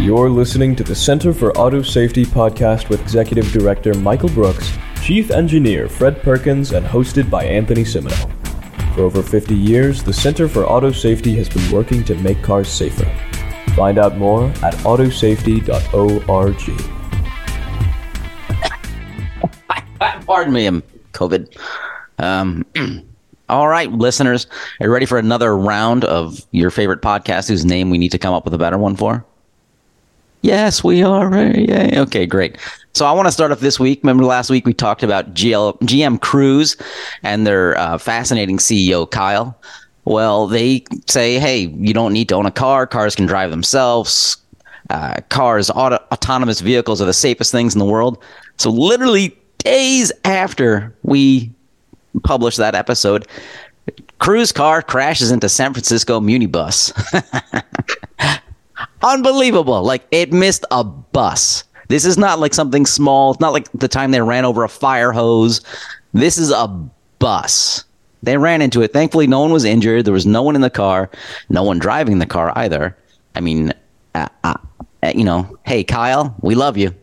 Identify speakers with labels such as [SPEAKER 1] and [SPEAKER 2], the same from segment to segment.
[SPEAKER 1] You're listening to the Center for Auto Safety podcast with Executive Director Michael Brooks, Chief Engineer Fred Perkins, and hosted by Anthony Cimino. For over 50 years, the Center for Auto Safety has been working to make cars safer. Find out more at autosafety.org.
[SPEAKER 2] Pardon me, I'm COVID. Um, all right, listeners, are you ready for another round of your favorite podcast whose name we need to come up with a better one for? Yes, we are. Yay. Okay, great. So I want to start off this week. Remember last week we talked about GL, GM Cruise and their uh, fascinating CEO, Kyle. Well, they say, hey, you don't need to own a car. Cars can drive themselves. Uh, cars, auto, autonomous vehicles are the safest things in the world. So literally days after we published that episode, Cruise car crashes into San Francisco Muni bus. Unbelievable. Like it missed a bus. This is not like something small. It's not like the time they ran over a fire hose. This is a bus. They ran into it. Thankfully, no one was injured. There was no one in the car, no one driving the car either. I mean, uh, uh, you know, hey, Kyle, we love you.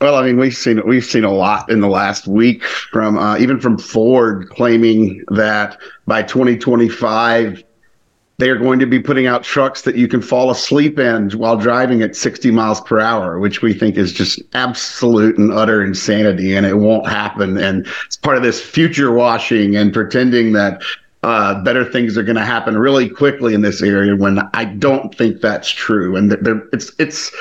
[SPEAKER 3] Well, I mean, we've seen we've seen a lot in the last week from uh, even from Ford claiming that by 2025 they are going to be putting out trucks that you can fall asleep in while driving at 60 miles per hour, which we think is just absolute and utter insanity, and it won't happen. And it's part of this future washing and pretending that uh, better things are going to happen really quickly in this area when I don't think that's true. And it's it's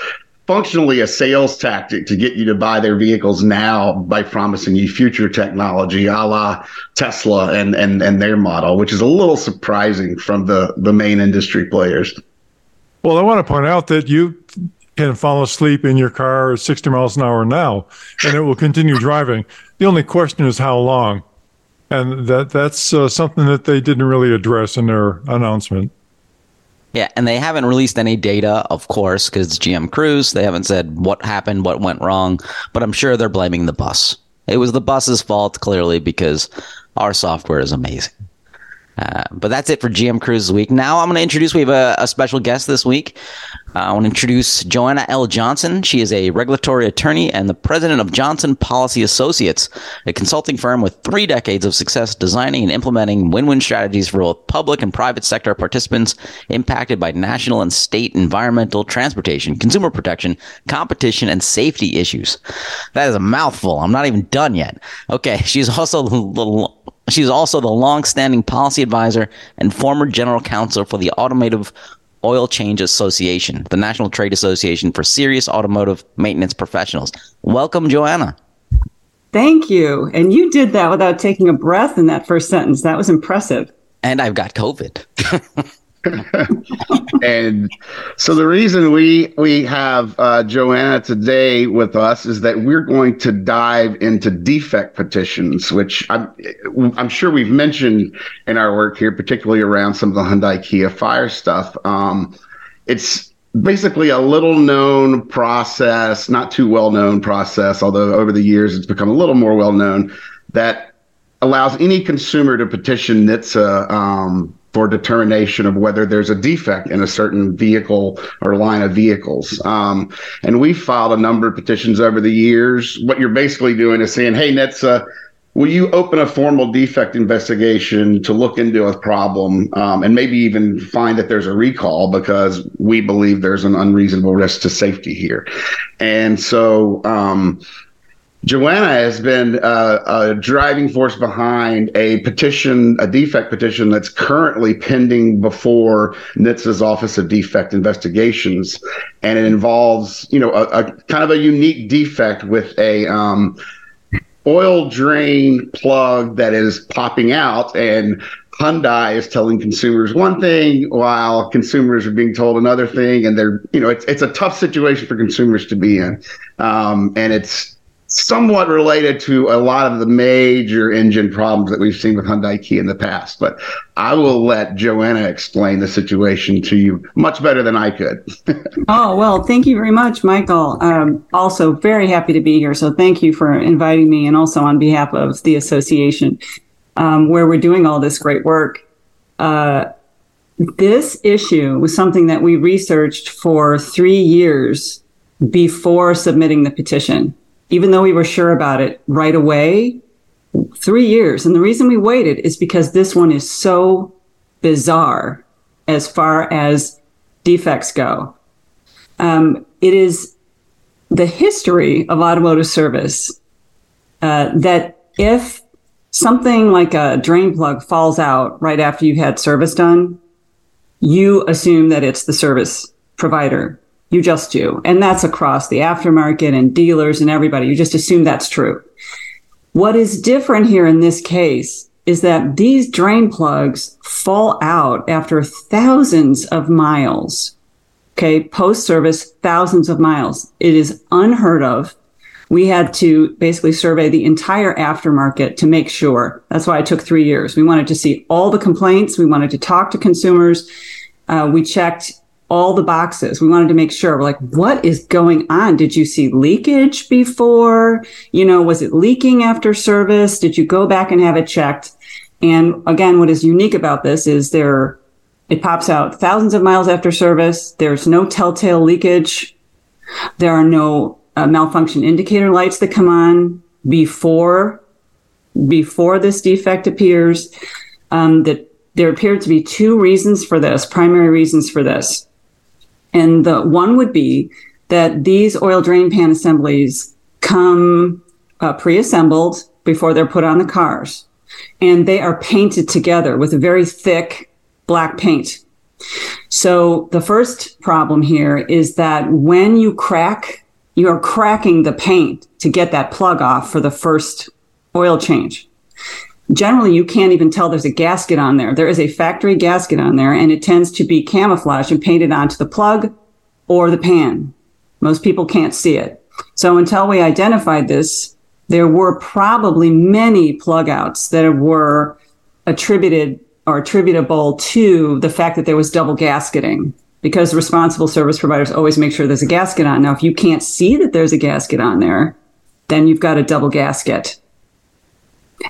[SPEAKER 3] functionally a sales tactic to get you to buy their vehicles now by promising you future technology a la Tesla and, and, and their model, which is a little surprising from the, the main industry players.
[SPEAKER 4] Well, I want to point out that you can fall asleep in your car at 60 miles an hour now, and it will continue driving. The only question is how long. And that that's uh, something that they didn't really address in their announcement.
[SPEAKER 2] Yeah, and they haven't released any data, of course, because GM Cruise. They haven't said what happened, what went wrong, but I'm sure they're blaming the bus. It was the bus's fault, clearly, because our software is amazing. Uh, but that's it for GM Cruise week. Now I'm going to introduce. We have a, a special guest this week. Uh, I want to introduce Joanna L. Johnson. She is a regulatory attorney and the president of Johnson Policy Associates, a consulting firm with three decades of success designing and implementing win-win strategies for both public and private sector participants impacted by national and state environmental, transportation, consumer protection, competition, and safety issues. That is a mouthful. I'm not even done yet. Okay, she's also the She's also the long-standing policy advisor and former general counsel for the Automotive Oil Change Association, the National Trade Association for Serious Automotive Maintenance Professionals. Welcome, Joanna.
[SPEAKER 5] Thank you. And you did that without taking a breath in that first sentence. That was impressive.
[SPEAKER 2] And I've got COVID.
[SPEAKER 3] and so the reason we we have uh, Joanna today with us is that we're going to dive into defect petitions, which I'm I'm sure we've mentioned in our work here, particularly around some of the Hyundai Kia fire stuff. Um, it's basically a little known process, not too well known process, although over the years it's become a little more well known that allows any consumer to petition NHTSA um, for determination of whether there's a defect in a certain vehicle or line of vehicles. Um, and we filed a number of petitions over the years. What you're basically doing is saying, hey, NHTSA, will you open a formal defect investigation to look into a problem um, and maybe even find that there's a recall because we believe there's an unreasonable risk to safety here? And so, um, Joanna has been uh, a driving force behind a petition, a defect petition that's currently pending before NHTSA's Office of Defect Investigations, and it involves, you know, a, a kind of a unique defect with a um, oil drain plug that is popping out, and Hyundai is telling consumers one thing while consumers are being told another thing, and they're, you know, it's it's a tough situation for consumers to be in, um, and it's somewhat related to a lot of the major engine problems that we've seen with Hyundai Kia in the past. But I will let Joanna explain the situation to you much better than I could.
[SPEAKER 5] oh, well, thank you very much, Michael. Um, also, very happy to be here. So thank you for inviting me and also on behalf of the association um, where we're doing all this great work. Uh, this issue was something that we researched for three years before submitting the petition. Even though we were sure about it right away, three years. And the reason we waited is because this one is so bizarre as far as defects go. Um, it is the history of automotive service uh, that if something like a drain plug falls out right after you've had service done, you assume that it's the service provider. You just do. And that's across the aftermarket and dealers and everybody. You just assume that's true. What is different here in this case is that these drain plugs fall out after thousands of miles. Okay. Post service, thousands of miles. It is unheard of. We had to basically survey the entire aftermarket to make sure. That's why it took three years. We wanted to see all the complaints. We wanted to talk to consumers. Uh, we checked all the boxes. We wanted to make sure we're like, what is going on? Did you see leakage before? You know, was it leaking after service? Did you go back and have it checked? And again, what is unique about this is there, it pops out thousands of miles after service. There's no telltale leakage. There are no uh, malfunction indicator lights that come on before, before this defect appears. Um, that there appear to be two reasons for this, primary reasons for this. And the one would be that these oil drain pan assemblies come uh, pre-assembled before they're put on the cars, and they are painted together with a very thick black paint. So the first problem here is that when you crack, you are cracking the paint to get that plug off for the first oil change generally you can't even tell there's a gasket on there. There is a factory gasket on there and it tends to be camouflaged and painted onto the plug or the pan. Most people can't see it. So until we identified this, there were probably many plug outs that were attributed or attributable to the fact that there was double gasketing because responsible service providers always make sure there's a gasket on. Now, if you can't see that there's a gasket on there, then you've got a double gasket.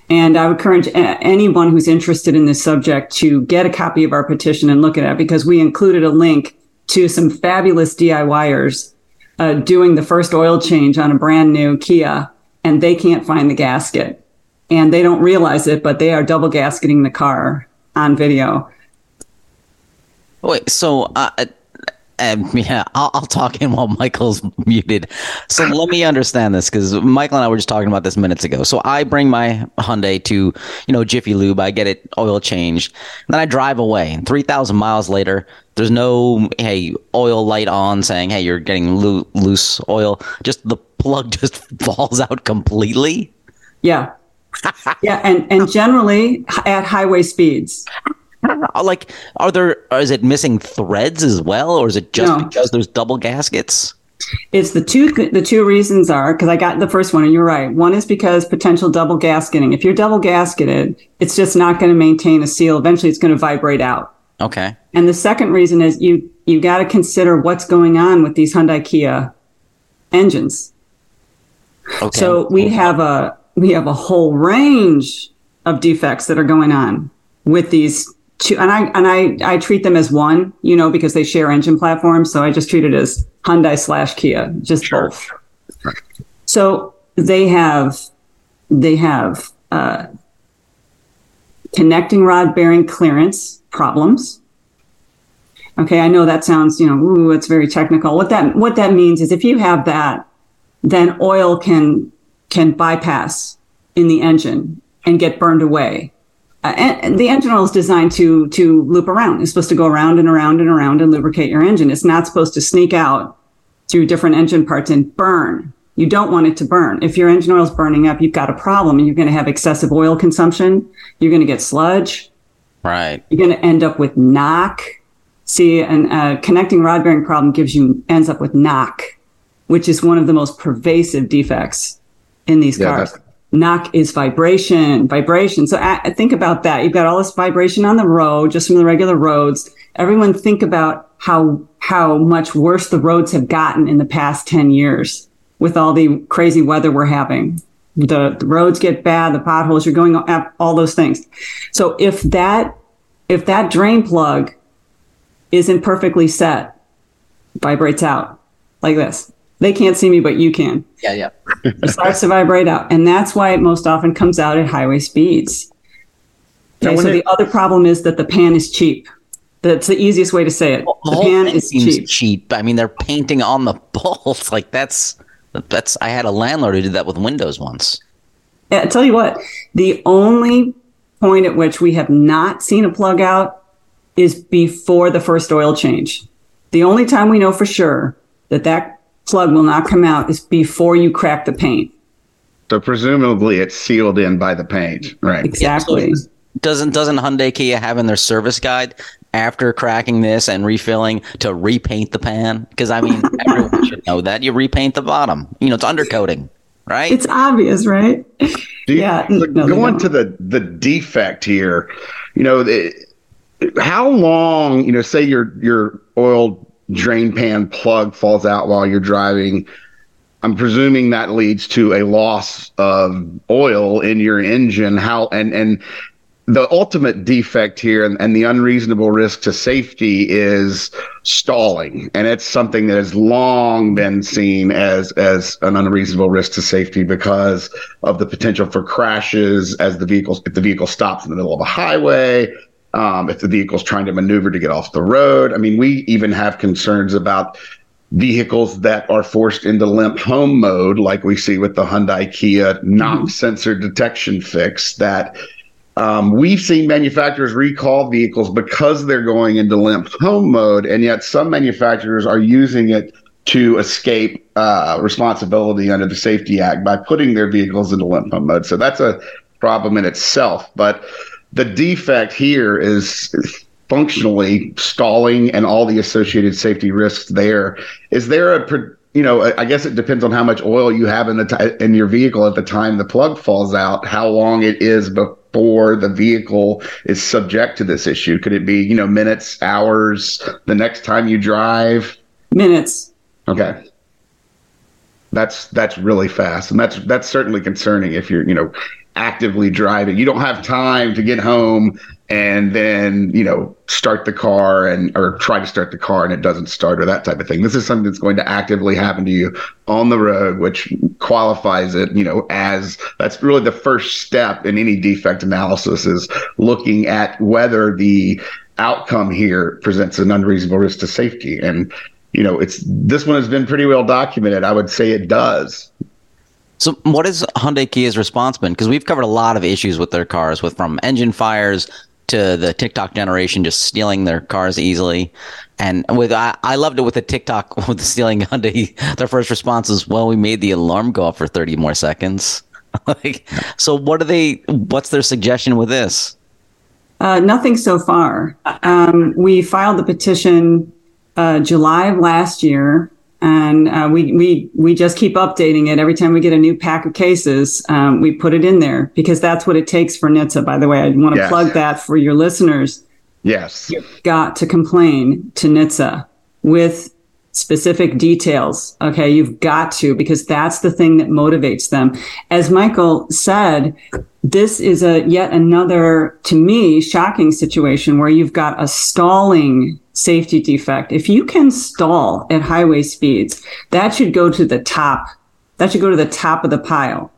[SPEAKER 5] And I would encourage anyone who's interested in this subject to get a copy of our petition and look at it because we included a link to some fabulous DIYers uh, doing the first oil change on a brand new Kia, and they can't find the gasket. And they don't realize it, but they are double gasketing the car on video.
[SPEAKER 2] Wait, so uh, um, yeah, I'll, I'll, talk in while Michael's muted. So let me understand this because Michael and I were just talking about this minutes ago. So I bring my Hyundai to, you know, Jiffy Lube. I get it oil changed. Then I drive away. 3,000 miles later, there's no, hey, oil light on saying, hey, you're getting lo- loose oil. Just the plug just falls out completely.
[SPEAKER 5] Yeah. yeah. And, and generally at highway speeds.
[SPEAKER 2] Uh, like, are there? Uh, is it missing threads as well, or is it just no. because there's double gaskets?
[SPEAKER 5] It's the two. The two reasons are because I got the first one, and you're right. One is because potential double gasketing. If you're double gasketed, it's just not going to maintain a seal. Eventually, it's going to vibrate out.
[SPEAKER 2] Okay.
[SPEAKER 5] And the second reason is you you got to consider what's going on with these Hyundai Kia engines. Okay. So we have a we have a whole range of defects that are going on with these two, and I and I I treat them as one, you know, because they share engine platforms. So I just treat it as Hyundai slash Kia, just sure. both. So they have they have uh, connecting rod bearing clearance problems. Okay, I know that sounds, you know, ooh, it's very technical. What that what that means is if you have that, then oil can can bypass in the engine and get burned away uh, and the engine oil is designed to to loop around. It's supposed to go around and around and around and lubricate your engine. It's not supposed to sneak out through different engine parts and burn. You don't want it to burn. If your engine oil is burning up, you've got a problem, and you're going to have excessive oil consumption. You're going to get sludge.
[SPEAKER 2] Right.
[SPEAKER 5] You're going to end up with knock. See, a uh, connecting rod bearing problem gives you ends up with knock, which is one of the most pervasive defects in these yeah, cars knock is vibration, vibration. So I, think about that. You've got all this vibration on the road, just from the regular roads. Everyone think about how, how much worse the roads have gotten in the past 10 years with all the crazy weather we're having. The, the roads get bad, the potholes, you're going up, all those things. So if that, if that drain plug isn't perfectly set, vibrates out like this. They can't see me, but you can.
[SPEAKER 2] Yeah, yeah.
[SPEAKER 5] It starts to vibrate out. And that's why it most often comes out at highway speeds. Okay, so
[SPEAKER 3] it-
[SPEAKER 5] the other problem is that the pan is cheap. That's the easiest way to say it.
[SPEAKER 2] The
[SPEAKER 5] The pan is
[SPEAKER 2] seems
[SPEAKER 5] cheap.
[SPEAKER 2] cheap. I mean, they're painting on the bolts. Like that's that's. I had a landlord who did that with Windows once.
[SPEAKER 5] I tell you what, the only point at which we have not seen a plug out is before the first oil change. The only time we know for sure that that plug will not come out is before you crack the paint.
[SPEAKER 3] So presumably it's sealed in by the paint, right?
[SPEAKER 5] Exactly.
[SPEAKER 2] Doesn't doesn't Hyundai Kia have in their service guide after cracking this and refilling to repaint the pan? Because I mean, everyone should know that you repaint the bottom. You know, it's undercoating, right?
[SPEAKER 5] It's obvious, right?
[SPEAKER 3] Do you-
[SPEAKER 5] Yeah,
[SPEAKER 3] look,
[SPEAKER 5] no,
[SPEAKER 3] going
[SPEAKER 5] don't.
[SPEAKER 3] to the the defect here, you know, the, how long, you know, say your your oil drain pan plug falls out while you're driving. I'm presuming that leads to a loss of oil in your engine. How and and the ultimate defect here and, and the unreasonable risk to safety is stalling and it's something that has long been seen as as an unreasonable risk to safety because of the potential for crashes as the vehicle if the vehicle stops in the middle of a highway um, if the vehicle's trying to maneuver to get off the road i mean we even have concerns about vehicles that are forced into limp home mode like we see with the hyundai kia knock sensor detection fix that um, we've seen manufacturers recall vehicles because they're going into limp home mode, and yet some manufacturers are using it to escape uh, responsibility under the Safety Act by putting their vehicles into limp home mode. So that's a problem in itself. But the defect here is functionally stalling and all the associated safety risks there. Is there a you know, I guess it depends on how much oil you have in the ti in your vehicle at the time the plug falls out, how long it is before the vehicle is subject to this issue. Could it be, you know, minutes, hours, the next time you drive?
[SPEAKER 5] Minutes.
[SPEAKER 3] Okay. That's that's really fast, and that's that's certainly concerning if you're you know actively driving. You don't have time to get home and then you know start the car and or try to start the car and it doesn't start or that type of thing. This is something that's going to actively happen to you on the road, which qualifies it you know as that's really the first step in any defect analysis is looking at whether the outcome here presents an unreasonable risk to safety and you know, it's this one has been pretty well documented. I would say it does.
[SPEAKER 2] So, what is Hyundai Kia's response been? Because we've covered a lot of issues with their cars, with from engine fires to the TikTok generation just stealing their cars easily, and with I, I loved it with the TikTok with the stealing Hyundai. Their first response is, "Well, we made the alarm go off for thirty more seconds." like, so what are they? What's their suggestion with this?
[SPEAKER 5] Uh, nothing so far. Um, we filed the petition uh, July of last year, and uh, we we we just keep updating it every time we get a new pack of cases. Um, we put it in there because that's what it takes for NHTSA. By the way, I want to
[SPEAKER 3] Yes.
[SPEAKER 5] plug that for your listeners.
[SPEAKER 3] Yes.
[SPEAKER 5] you've Got to complain to NHTSA with specific details. Okay, you've got to because that's the thing that motivates them. As Michael said, this is a yet another to me shocking situation where you've got a stalling safety defect. If you can stall at highway speeds, that should go to the top. That should go to the top of the pile.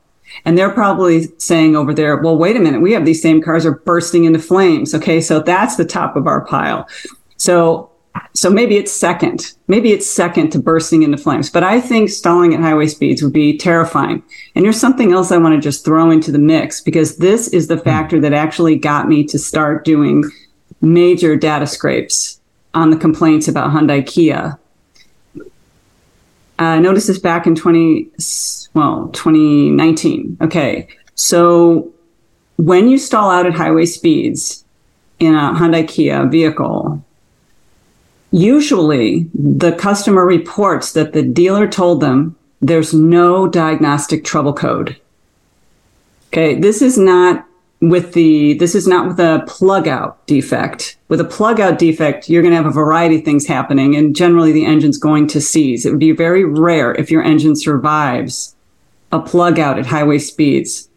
[SPEAKER 5] And they're probably saying over there, well, wait a minute, we have these same cars are bursting into flames. Okay, so that's the top of our pile. So so maybe it's second. Maybe it's second to bursting into flames. But I think stalling at highway speeds would be terrifying. And here's something else I want to just throw into the mix because this is the hmm. factor that actually got me to start doing major data scrapes on the complaints about Hyundai Kia. Uh, I noticed this back in 20, well, 2019. Okay. So when you stall out at highway speeds in a Hyundai Kia vehicle, usually the customer reports that the dealer told them there's no diagnostic trouble code. Okay, this is not with the this is not with a plug out defect. With a plug out defect, you're going to have a variety of things happening and generally the engine's going to seize. It would be very rare if your engine survives a plug out at highway speeds.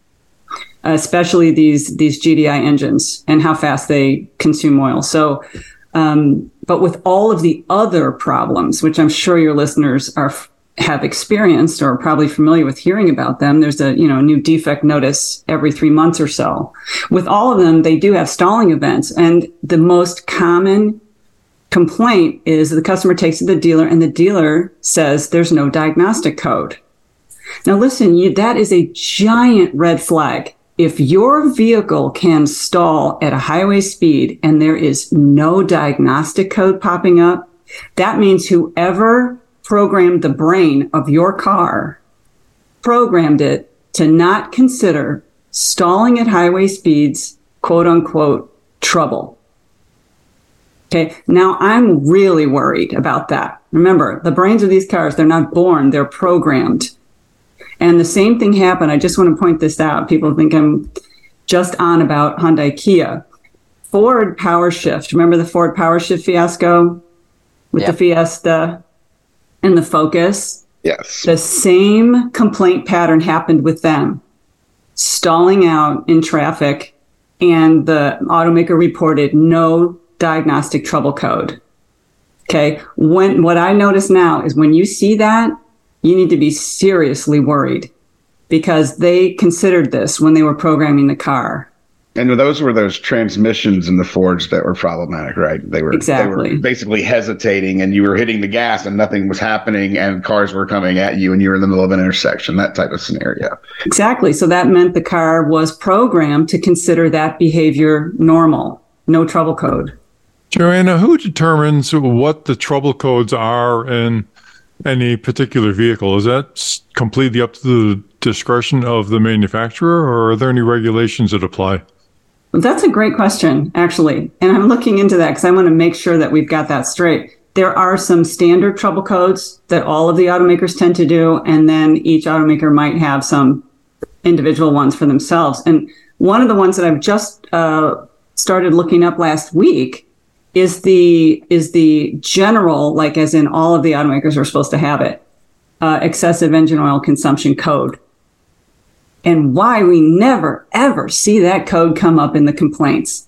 [SPEAKER 5] Especially these these GDI engines and how fast they consume oil. So Um, but with all of the other problems, which I'm sure your listeners are have experienced or are probably familiar with hearing about them, there's a you know new defect notice every three months or so. With all of them, they do have stalling events, and the most common complaint is the customer takes to the dealer, and the dealer says there's no diagnostic code. Now, listen, you, that is a giant red flag if your vehicle can stall at a highway speed and there is no diagnostic code popping up, that means whoever programmed the brain of your car programmed it to not consider stalling at highway speeds, quote unquote, trouble. Okay. Now I'm really worried about that. Remember, the brains of these cars, they're not born, they're programmed. And the same thing happened. I just want to point this out. People think I'm just on about Hyundai Kia. Ford Power Shift. Remember the Ford Power Shift fiasco with the Fiesta and the Focus?
[SPEAKER 3] Yes.
[SPEAKER 5] The same complaint pattern happened with them, stalling out in traffic, and the automaker reported no diagnostic trouble code. Okay. When what I notice now is when you see that, you need to be seriously worried because they considered this when they were programming the car.
[SPEAKER 3] And those were those transmissions in the Fords that were problematic, right? They were
[SPEAKER 5] exactly
[SPEAKER 3] they were basically hesitating, and you were hitting the gas, and nothing was happening, and cars were coming at you, and you were in the middle of an intersection. That type of scenario.
[SPEAKER 5] Exactly. So that meant the car was programmed to consider that behavior normal, no trouble code.
[SPEAKER 4] Joanna, who determines what the trouble codes are in any particular vehicle? Is that completely up to the discretion of the manufacturer, or are there any regulations that apply?
[SPEAKER 5] That's a great question, actually. And I'm looking into that because I want to make sure that we've got that straight. There are some standard trouble codes that all of the automakers tend to do, and then each automaker might have some individual ones for themselves. And one of the ones that I've just uh, started looking up last week is the is the general, like as in all of the automakers are supposed to have it, uh, excessive engine oil consumption code and why we never ever see that code come up in the complaints.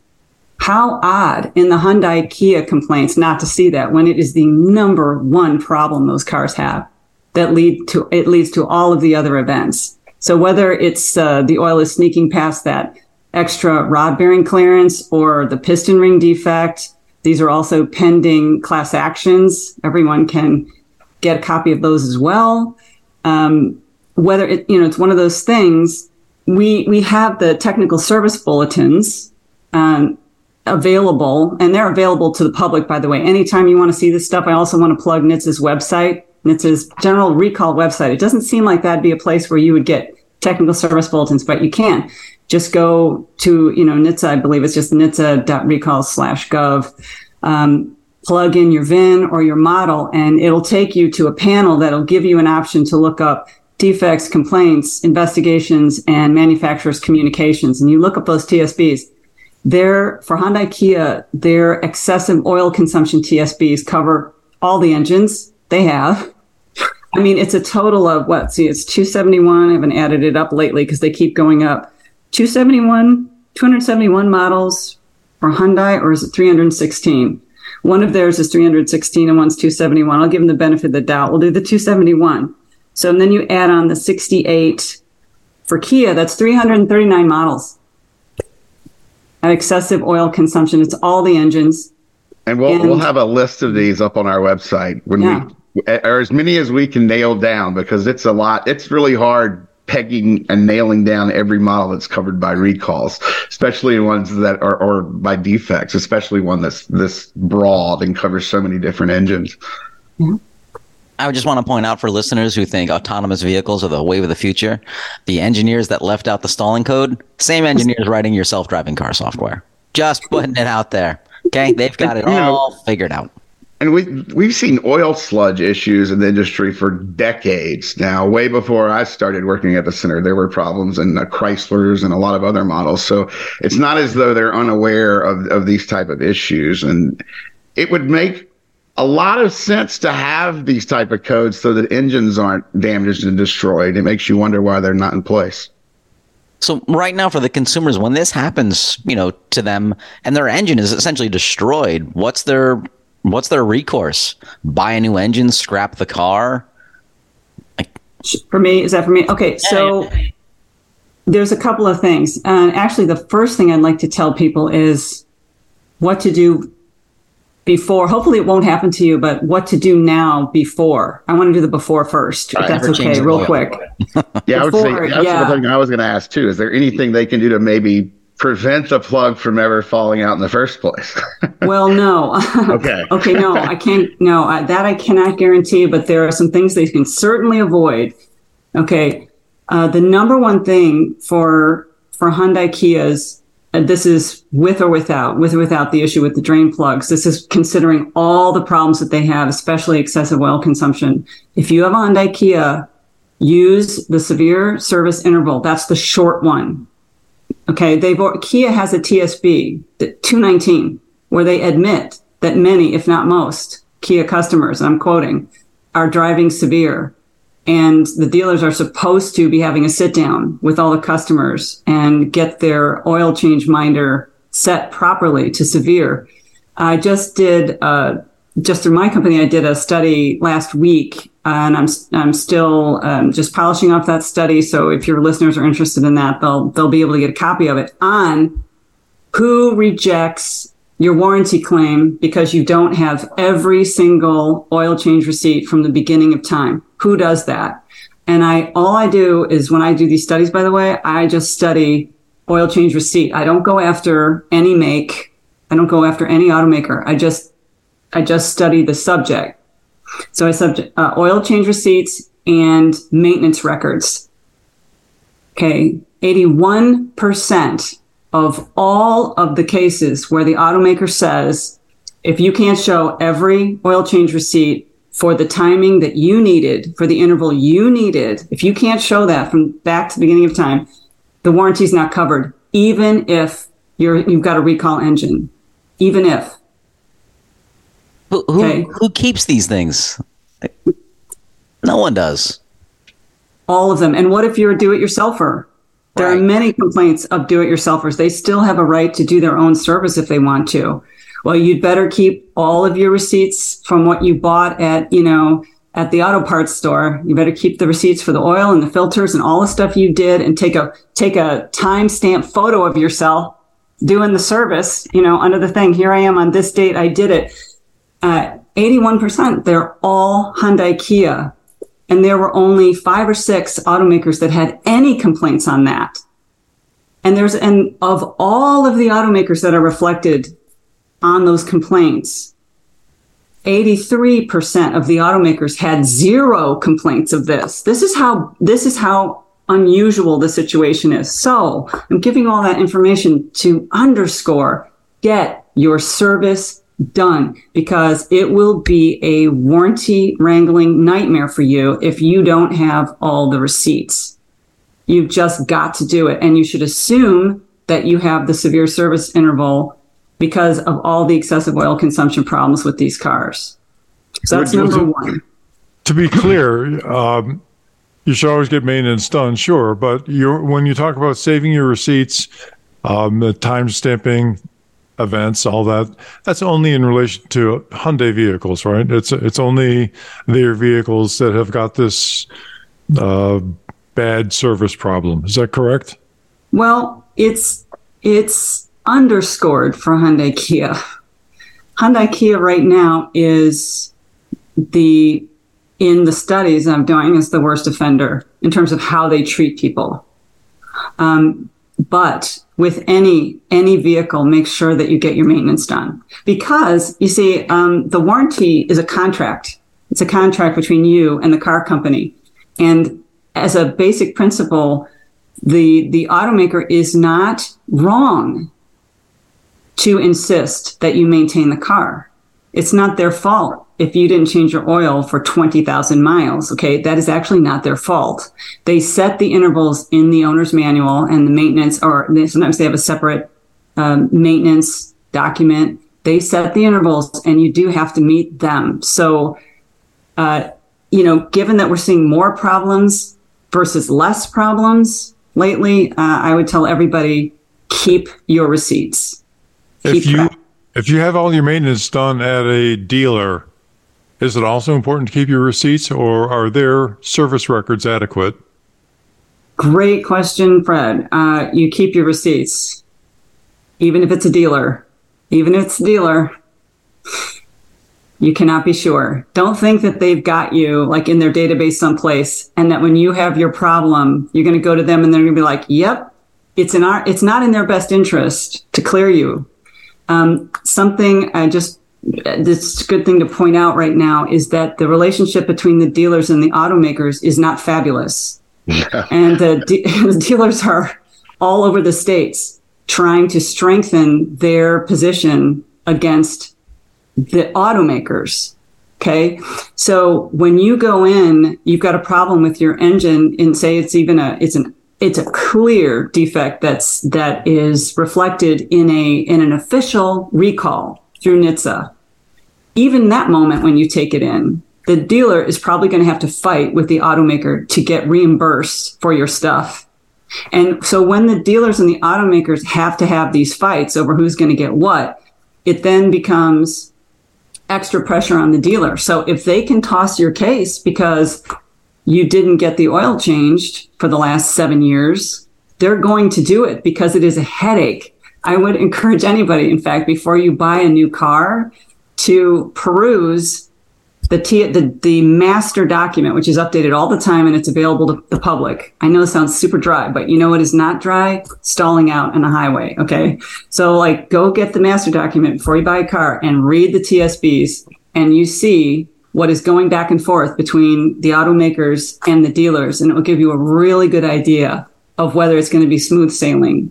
[SPEAKER 5] How odd in the Hyundai Kia complaints not to see that when it is the number one problem those cars have that lead to it leads to all of the other events. So whether it's uh, the oil is sneaking past that extra rod bearing clearance or the piston ring defect, these are also pending class actions. Everyone can get a copy of those as well. Um, whether it, you know, it's one of those things. We we have the technical service bulletins um, available, and they're available to the public. By the way, anytime you want to see this stuff, I also want to plug NHTSA's website. NHTSA's general recall website. It doesn't seem like that'd be a place where you would get technical service bulletins, but you can just go to you know NHTSA. I believe it's just NHTSA.recall slash gov. Um, plug in your VIN or your model, and it'll take you to a panel that'll give you an option to look up defects, complaints, investigations, and manufacturers' communications. And you look up those TSBs. They're, for Hyundai Kia, their excessive oil consumption TSBs cover all the engines they have. I mean, it's a total of what? See, it's 271. I haven't added it up lately because they keep going up. 271, 271 models for Hyundai, or is it 316? One of theirs is 316 and one's 271. I'll give them the benefit of the doubt. We'll do the 271. So and then you add on the 68 for Kia, that's 339 models. At excessive oil consumption, it's all the engines.
[SPEAKER 3] And we'll and, we'll have a list of these up on our website when yeah. we or as many as we can nail down because it's a lot. It's really hard pegging and nailing down every model that's covered by recalls, especially ones that are or by defects, especially one that's this broad and covers so many different engines.
[SPEAKER 2] Mm-hmm. I just want to point out for listeners who think autonomous vehicles are the wave of the future, the engineers that left out the stalling code, same engineers writing your self-driving car software. Just putting it out there. Okay, they've got it all figured out.
[SPEAKER 3] And we we've seen oil sludge issues in the industry for decades now. Way before I started working at the center, there were problems in the Chryslers and a lot of other models. So it's not as though they're unaware of of these type of issues. And it would make a lot of sense to have these type of codes so that engines aren't damaged and destroyed. It makes you wonder why they're not in place.
[SPEAKER 2] So right now for the consumers, when this happens, you know, to them and their engine is essentially destroyed, what's their what's their recourse? Buy a new engine, scrap the car?
[SPEAKER 5] For me, is that for me? Okay, so there's a couple of things. And actually the first thing I'd like to tell people is what to do before. Hopefully it won't happen to you, but what to do now before. I want to do the before first, if
[SPEAKER 3] Right.
[SPEAKER 5] that's okay, real oh,
[SPEAKER 2] oil.
[SPEAKER 5] quick.
[SPEAKER 3] Yeah, I would say that's
[SPEAKER 5] yeah.
[SPEAKER 3] the thing I was going to ask too. Is there anything they can do to maybe prevent the plug from ever falling out in the first place?
[SPEAKER 5] Well, no.
[SPEAKER 3] Okay.
[SPEAKER 5] okay, no, I can't. No, I, that I cannot guarantee, but there are some things they can certainly avoid. Okay. Uh, the number one thing for for Hyundai Kias, and this is with or without, with or without the issue with the drain plugs. This is considering all the problems that they have, especially excessive oil consumption. If you have a Hyundai Kia, use the severe service interval. That's the short one. Okay, they've Kia has a TSB, the 219, where they admit that many, if not most, Kia customers, I'm quoting, are driving severe. And the dealers are supposed to be having a sit down with all the customers and get their oil change minder set properly to severe. I just did, uh, just through my company, I did a study last week, and I'm I'm still um, just polishing off that study. So if your listeners are interested in that, they'll they'll be able to get a copy of it on who rejects your warranty claim because you don't have every single oil change receipt from the beginning of time. Who does that? And I all I do is when I do these studies, by the way, I just study oil change receipt. I don't go after any make. I don't go after any automaker. I just I just study the subject. So I subject uh, oil change receipts and maintenance records. Okay, 81% of all of the cases where the automaker says if you can't show every oil change receipt for the timing that you needed, for the interval you needed, if you can't show that from back to the beginning of time, the warranty is not covered, even if you're, you've got a recall engine. Even if.
[SPEAKER 2] Who who,
[SPEAKER 5] Okay.
[SPEAKER 2] who keeps these things? No one does.
[SPEAKER 5] all of them. And what if you're a do-it-yourselfer? There are many complaints of do-it-yourselfers. They still have a right to do their own service if they want to. Well, you'd better keep all of your receipts from what you bought at, you know, at the auto parts store. You better keep the receipts for the oil and the filters and all the stuff you did and take a take a timestamp photo of yourself doing the service, you know, under the thing. Here I am on this date, I did it. Uh, 81%, they're all Hyundai Kia and there were only five or six automakers that had any complaints on that. And there's and of all of the automakers that are reflected on those complaints, 83% of the automakers had zero complaints of this. This is how this is how unusual the situation is. So, I'm giving all that information to underscore get your service done because it will be a warranty wrangling nightmare for you if you don't have all the receipts. You've just got to do it. And you should assume that you have the severe service interval because of all the excessive oil consumption problems with these cars. So that's number one.
[SPEAKER 4] To be clear, um, you should always get maintenance done, sure, but you're, when you talk about saving your receipts, um, the time stamping events, all that, that's only in relation to Hyundai vehicles, right? It's it's only their vehicles that have got this uh, bad service problem. Is that correct?
[SPEAKER 5] Well, it's it's underscored for Hyundai Kia. Hyundai Kia right now is the in the studies I'm doing is the worst offender in terms of how they treat people. Um, but with any any vehicle, make sure that you get your maintenance done because you see um, the warranty is a contract. It's a contract between you and the car company, and as a basic principle, the the automaker is not wrong to insist that you maintain the car. It's not their fault if you didn't change your oil for 20,000 miles. Okay. That is actually not their fault. They set the intervals in the owner's manual and the maintenance, or they, sometimes they have a separate um, maintenance document. They set the intervals and you do have to meet them. So, uh, you know, given that we're seeing more problems versus less problems, lately, uh, I would tell everybody keep your receipts. Keep
[SPEAKER 4] if you
[SPEAKER 5] track.
[SPEAKER 4] If you have all your maintenance done at a dealer, is it also important to keep your receipts, or are their service records adequate?
[SPEAKER 5] Great question, Fred. Uh, you keep your receipts, even if it's a dealer. Even if it's a dealer, you cannot be sure. Don't think that they've got you like in their database someplace, and that when you have your problem, you're going to go to them and they're going to be like, "Yep, it's in our. It's not in their best interest to clear you." Um, something I just this good thing to point out right now is that the relationship between the dealers and the automakers is not fabulous and the, de- the dealers are all over the states trying to strengthen their position against the automakers. Okay. So when you go in, you've got a problem with your engine and say it's even a, it's an, it's a clear defect that's, that is reflected in a, in an official recall through NHTSA. Even that moment when you take it in, the dealer is probably going to have to fight with the automaker to get reimbursed for your stuff. And so when the dealers and the automakers have to have these fights over who's going to get what, it then becomes extra pressure on the dealer. So if they can toss your case because you didn't get the oil changed for the last seven years, they're going to do it because it is a headache. I would encourage anybody, in fact, before you buy a new car, to peruse the, T, the the master document, which is updated all the time and it's available to the public. I know it sounds super dry, but you know what is not dry? Stalling out on a highway. Okay, so like go get the master document before you buy a car and read the TSBs, and you see what is going back and forth between the automakers and the dealers, and it will give you a really good idea of whether it's going to be smooth sailing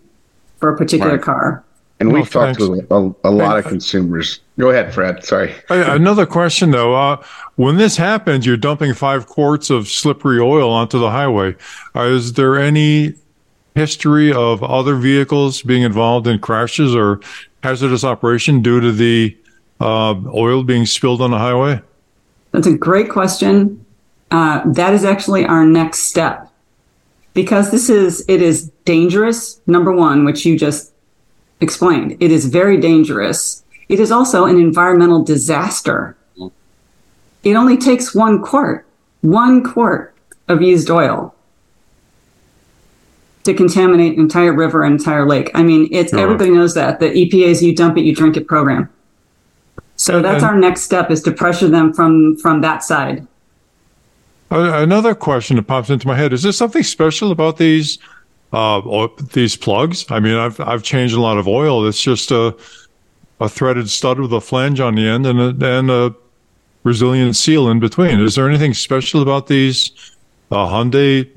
[SPEAKER 5] for a particular
[SPEAKER 3] Right.
[SPEAKER 5] car.
[SPEAKER 3] And
[SPEAKER 4] Well,
[SPEAKER 3] we've talked
[SPEAKER 4] thanks.
[SPEAKER 3] to a, a lot of consumers. Go ahead, Fred. Sorry.
[SPEAKER 4] Another question though, uh, when this happens, you're dumping five quarts of slippery oil onto the highway. Uh, is there any history of other vehicles being involved in crashes or hazardous operation due to the uh, oil being spilled on the highway?
[SPEAKER 5] That's a great question. Uh, that is actually our next step because this is it is dangerous. Number one, which you just explained, it is very dangerous. It is also an environmental disaster. It only takes one quart, one quart of used oil to contaminate an entire river and entire lake. I mean, it's
[SPEAKER 4] Sure.
[SPEAKER 5] everybody knows that the EPA's "you dump it, you drink it" program. So that's
[SPEAKER 4] And-
[SPEAKER 5] our next step is to pressure them from from that side.
[SPEAKER 4] Another question that pops into my head is there something special about these uh, these plugs? I mean, I've I've changed a lot of oil. It's just a a threaded stud with a flange on the end and a, and a resilient seal in between. Is there anything special about these uh, Hyundai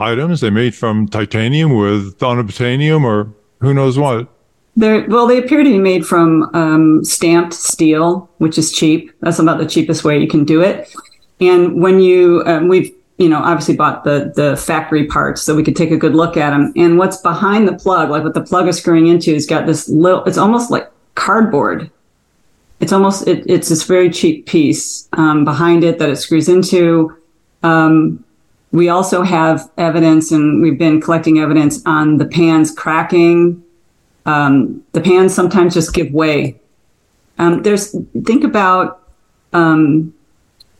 [SPEAKER 4] items? They made from titanium with unobtainium or who knows what?
[SPEAKER 5] They're, well, they appear to be made from um, stamped steel, which is cheap. That's about the cheapest way you can do it. And when you, um, we've, you know, obviously bought the the factory parts so we could take a good look at them. And what's behind the plug, like what the plug is screwing into, has got this little. It's almost like cardboard. It's almost it, it's this very cheap piece um, behind it that it screws into. Um, we also have evidence, and we've been collecting evidence on the pans cracking um, the pans sometimes just give way. Um, there's think about um,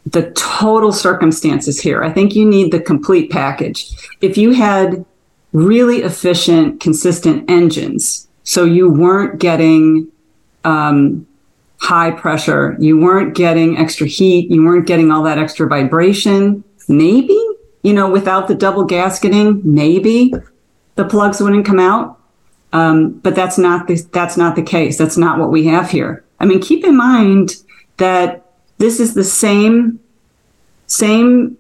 [SPEAKER 5] the total circumstances here. I think you need the complete package. If you had really efficient, consistent engines, so you weren't getting um, high pressure, you weren't getting extra heat, you weren't getting all that extra vibration, maybe you know without the double gasketing, maybe the plugs wouldn't come out. Um, but that's not the, that's not the case. That's not what we have here. I mean, keep in mind that this is the same same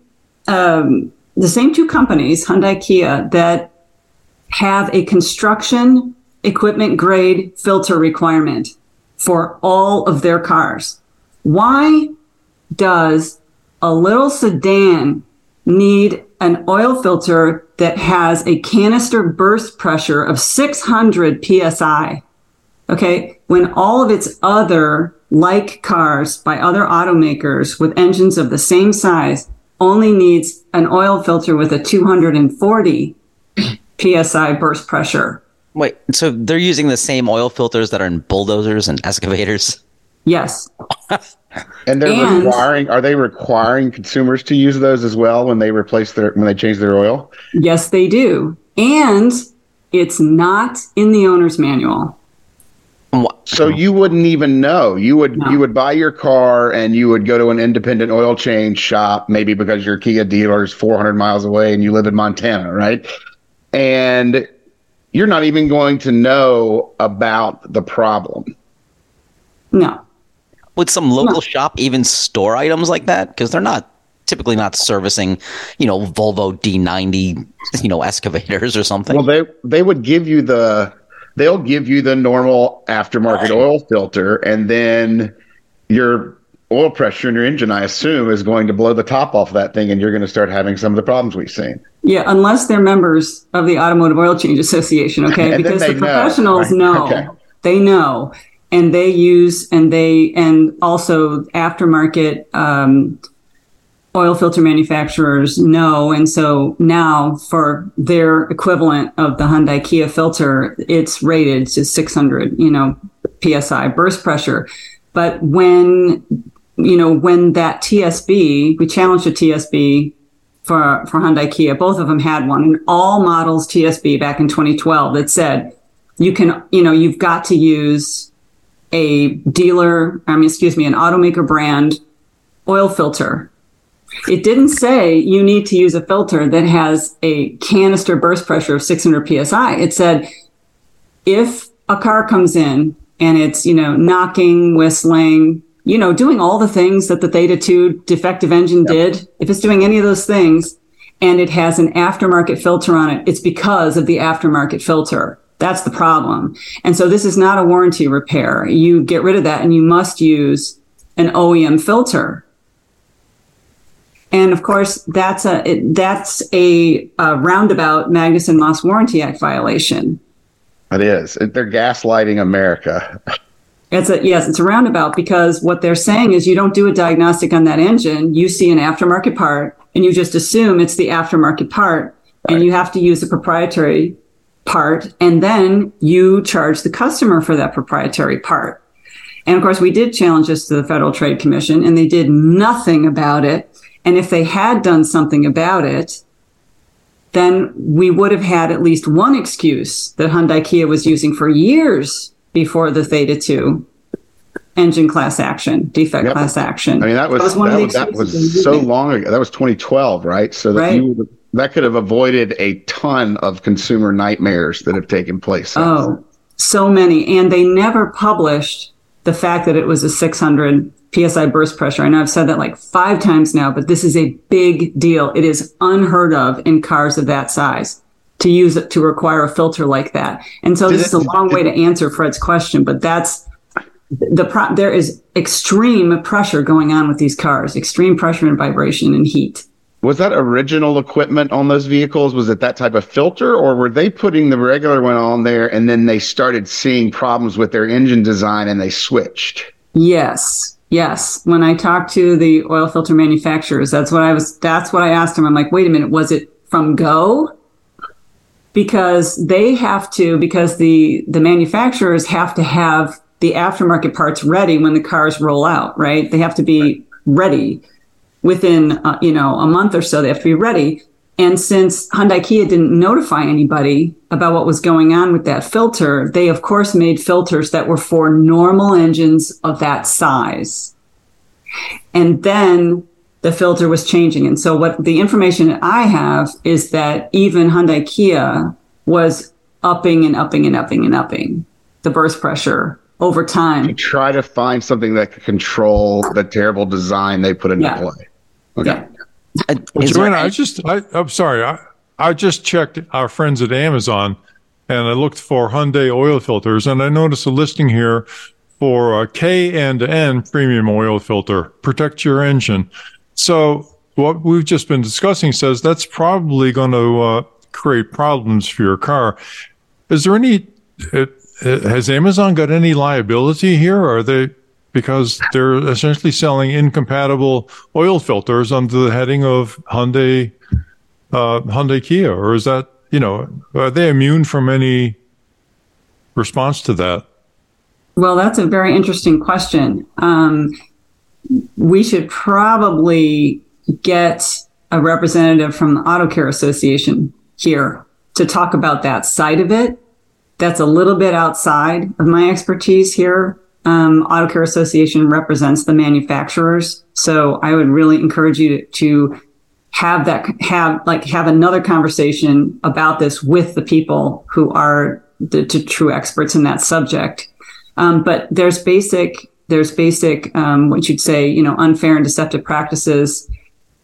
[SPEAKER 5] um, the same two companies, Hyundai Kia, that have a construction equipment grade filter requirement for all of their cars. Why does a little sedan need an oil filter that has a canister burst pressure of 600 psi. Okay. When all of its other like cars by other automakers with engines of the same size only needs an oil filter with a 240 psi burst pressure.
[SPEAKER 2] Wait, so they're using the same oil filters that are in bulldozers and excavators?
[SPEAKER 5] Yes.
[SPEAKER 3] And they're
[SPEAKER 5] And-
[SPEAKER 3] requiring are they requiring consumers to use those as well when they replace their when they change their oil?
[SPEAKER 5] Yes, they do. And it's not in the owner's manual.
[SPEAKER 3] So you wouldn't even know. You would
[SPEAKER 5] No.
[SPEAKER 3] you would buy your car and you would go to an independent oil change shop, maybe because your Kia dealer is 400 miles away and you live in Montana, right? And you're not even going to know about the problem.
[SPEAKER 5] No.
[SPEAKER 2] Would some local shop even store items like that? Because they're not typically not servicing, you know, Volvo D90, you know, excavators or something.
[SPEAKER 3] Well, they they would give you the they'll give you the normal aftermarket oil filter, and then your oil pressure in your engine, I assume, is going to blow the top off that thing, and you're going to start having some of the problems we've seen.
[SPEAKER 5] Yeah, unless they're members of the Automotive Oil Change Association, okay? Because
[SPEAKER 3] they
[SPEAKER 5] the
[SPEAKER 3] know,
[SPEAKER 5] professionals
[SPEAKER 3] right?
[SPEAKER 5] know.
[SPEAKER 3] Okay.
[SPEAKER 5] They know. And they use and they and also aftermarket um, oil filter manufacturers know. And so now for their equivalent of the Hyundai Kia filter, it's rated to 600, you know, psi burst pressure. But when you know when that TSB, we challenged a TSB for for Hyundai Kia. Both of them had one, and all models TSB back in 2012 that said you can, you know, you've got to use a dealer, I mean, excuse me, an automaker brand oil filter. It didn't say you need to use a filter that has a canister burst pressure of 600 psi. It said if a car comes in and it's, you know, knocking, whistling, you know, doing all the things that the Theta 2 defective engine did, if it's doing any of those things and it has an aftermarket filter on it, it's because of the aftermarket filter. That's the problem. And so this is not a warranty repair. You get rid of that and you must use an OEM filter. And of course, that's a it, that's a, a roundabout Magnuson Moss Warranty Act violation.
[SPEAKER 3] It is. They're gaslighting America.
[SPEAKER 5] It's a yes, it's a roundabout because what they're saying is you don't do a diagnostic on that engine. You see an aftermarket part and you just assume it's the aftermarket part, and you have to use a proprietary part, and then you charge the customer for that proprietary part. And of course, we did challenge this to the Federal Trade Commission, and they did nothing about it. And if they had done something about it, then we would have had at least one excuse that Hyundai Kia was using for years before the Theta 2 engine class action, defect
[SPEAKER 3] Yep.
[SPEAKER 5] class action.
[SPEAKER 3] I mean, that was that
[SPEAKER 5] one of the
[SPEAKER 3] was, that was so long ago. That was 2012, right? So that
[SPEAKER 5] Right.
[SPEAKER 3] you that could have avoided a ton of consumer nightmares that have taken place. since.
[SPEAKER 5] Oh, so many. And they never published the fact that it was a 600 psi burst pressure. I know I've said that like five times now, but this is a big deal. It is unheard of in cars of that size to use it to require a filter like that. And so
[SPEAKER 3] Did
[SPEAKER 5] this is a long way to answer Fred's question, but that's the pro- there is extreme pressure going on with these cars, extreme pressure and vibration and heat.
[SPEAKER 3] Was that original equipment on those vehicles? Was it that type of filter, or were they putting the regular one on there and then they started seeing problems with their engine design and they switched?
[SPEAKER 5] Yes. Yes. When I talked to the oil filter manufacturers, that's what I was, that's what I asked them. I'm like, wait a minute, was it from go? Because they have to, because the, the manufacturers have to have the aftermarket parts ready when the cars roll out, right? They have to be ready within, uh, you know, a month or so. They have to be ready. And since Hyundai Kia didn't notify anybody about what was going on with that filter, they of course made filters that were for normal engines of that size. And then the filter was changing. And so what the information that I have is that even Hyundai Kia was upping and upping and upping and upping the burst pressure over time.
[SPEAKER 3] To Try to find something that could control the terrible design they put into
[SPEAKER 5] Yeah.
[SPEAKER 3] play. Okay.
[SPEAKER 5] Yeah.
[SPEAKER 2] Uh,
[SPEAKER 4] Well,
[SPEAKER 2] there
[SPEAKER 4] Joanna, I just I, I'm sorry. I, I just checked our friends at Amazon and I looked for Hyundai oil filters and I noticed a listing here for a K and N premium oil filter, protect your engine. So what we've just been discussing says that's probably going to uh, create problems for your car. Is there any, it, it, has Amazon got any liability here? Or are they, because they're essentially selling incompatible oil filters under the heading of Hyundai, uh, Hyundai Kia, or is that you know, are they immune from any response to that?
[SPEAKER 5] Well, that's a very interesting question. Um, we should probably get a representative from the Auto Care Association here to talk about that side of it. That's a little bit outside of my expertise here. Um, Auto Care Association represents the manufacturers, so I would really encourage you to, to have that have like have another conversation about this with the people who are the, the true experts in that subject. Um, but there's basic there's basic um, what you'd say you know unfair and deceptive practices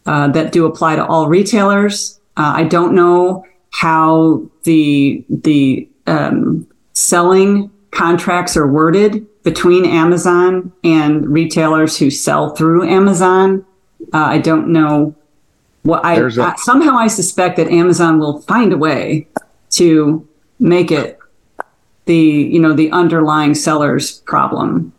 [SPEAKER 5] uh, that do apply to all retailers. Uh, I don't know how the the um, selling contracts are worded between Amazon and retailers who sell through Amazon. Uh, I don't know what I, a- somehow I suspect that Amazon will find a way to make it the you know the underlying seller's problem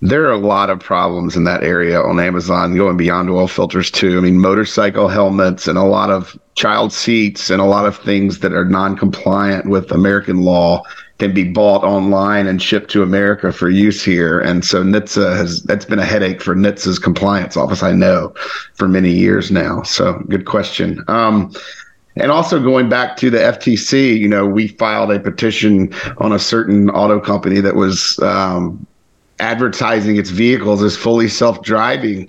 [SPEAKER 3] there are a lot of problems in that area on Amazon, going beyond oil filters too. I mean, motorcycle helmets and a lot of child seats and a lot of things that are non-compliant with American law can be bought online and shipped to America for use here. And so NHTSA has that's been a headache for NHTSA's compliance office. I know for many years now. So good question. Um, and also going back to the FTC, you know, we filed a petition on a certain auto company that was um, advertising its vehicles as fully self-driving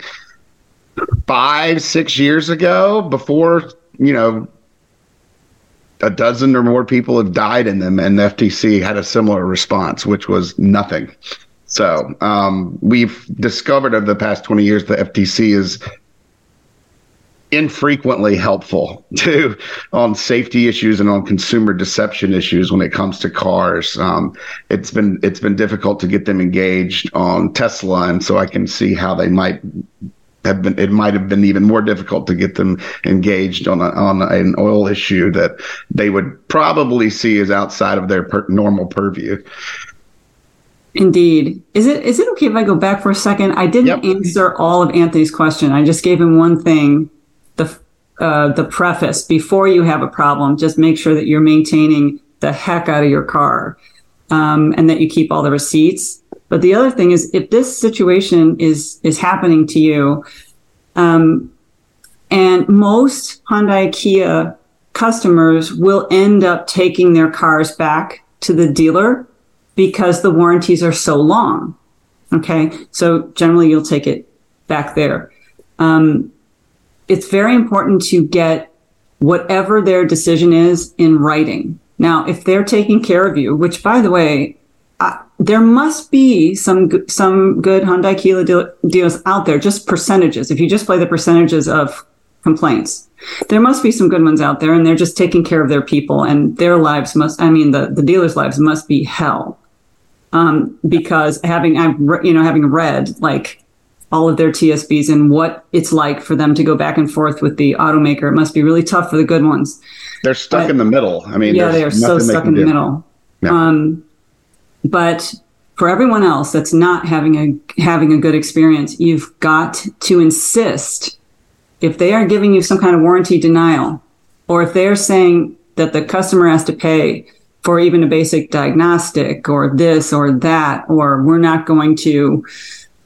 [SPEAKER 3] five six years ago before you know a dozen or more people have died in them and the ftc had a similar response which was nothing so um, we've discovered over the past 20 years the ftc is infrequently helpful to on safety issues and on consumer deception issues when it comes to cars. Um, it's been it's been difficult to get them engaged on Tesla, and so I can see how they might have been. It might have been even more difficult to get them engaged on a, on an oil issue that they would probably see as outside of their per, normal purview.
[SPEAKER 5] Indeed. Is it is it okay if I go back for a second? I didn't yep. answer all of Anthony's question. I just gave him one thing the uh, the preface before you have a problem. Just make sure that you're maintaining the heck out of your car, um, and that you keep all the receipts. But the other thing is, if this situation is is happening to you, um, and most Hyundai Kia customers will end up taking their cars back to the dealer because the warranties are so long. Okay, so generally you'll take it back there. Um, it's very important to get whatever their decision is in writing. Now, if they're taking care of you, which by the way, uh, there must be some some good Hyundai Kia deals out there, just percentages. If you just play the percentages of complaints, there must be some good ones out there, and they're just taking care of their people, and their lives must. I mean, the the dealers' lives must be hell, um, because having I've you know having read like all of their TSBs and what it's like for them to go back and forth with the automaker. It must be really tough for the good ones.
[SPEAKER 3] They're stuck but, in the middle. I mean,
[SPEAKER 5] yeah, they are so stuck in the middle. Yeah. Um, but for everyone else that's not having a having a good experience, you've got to insist if they are giving you some kind of warranty denial, or if they're saying that the customer has to pay for even a basic diagnostic or this or that, or we're not going to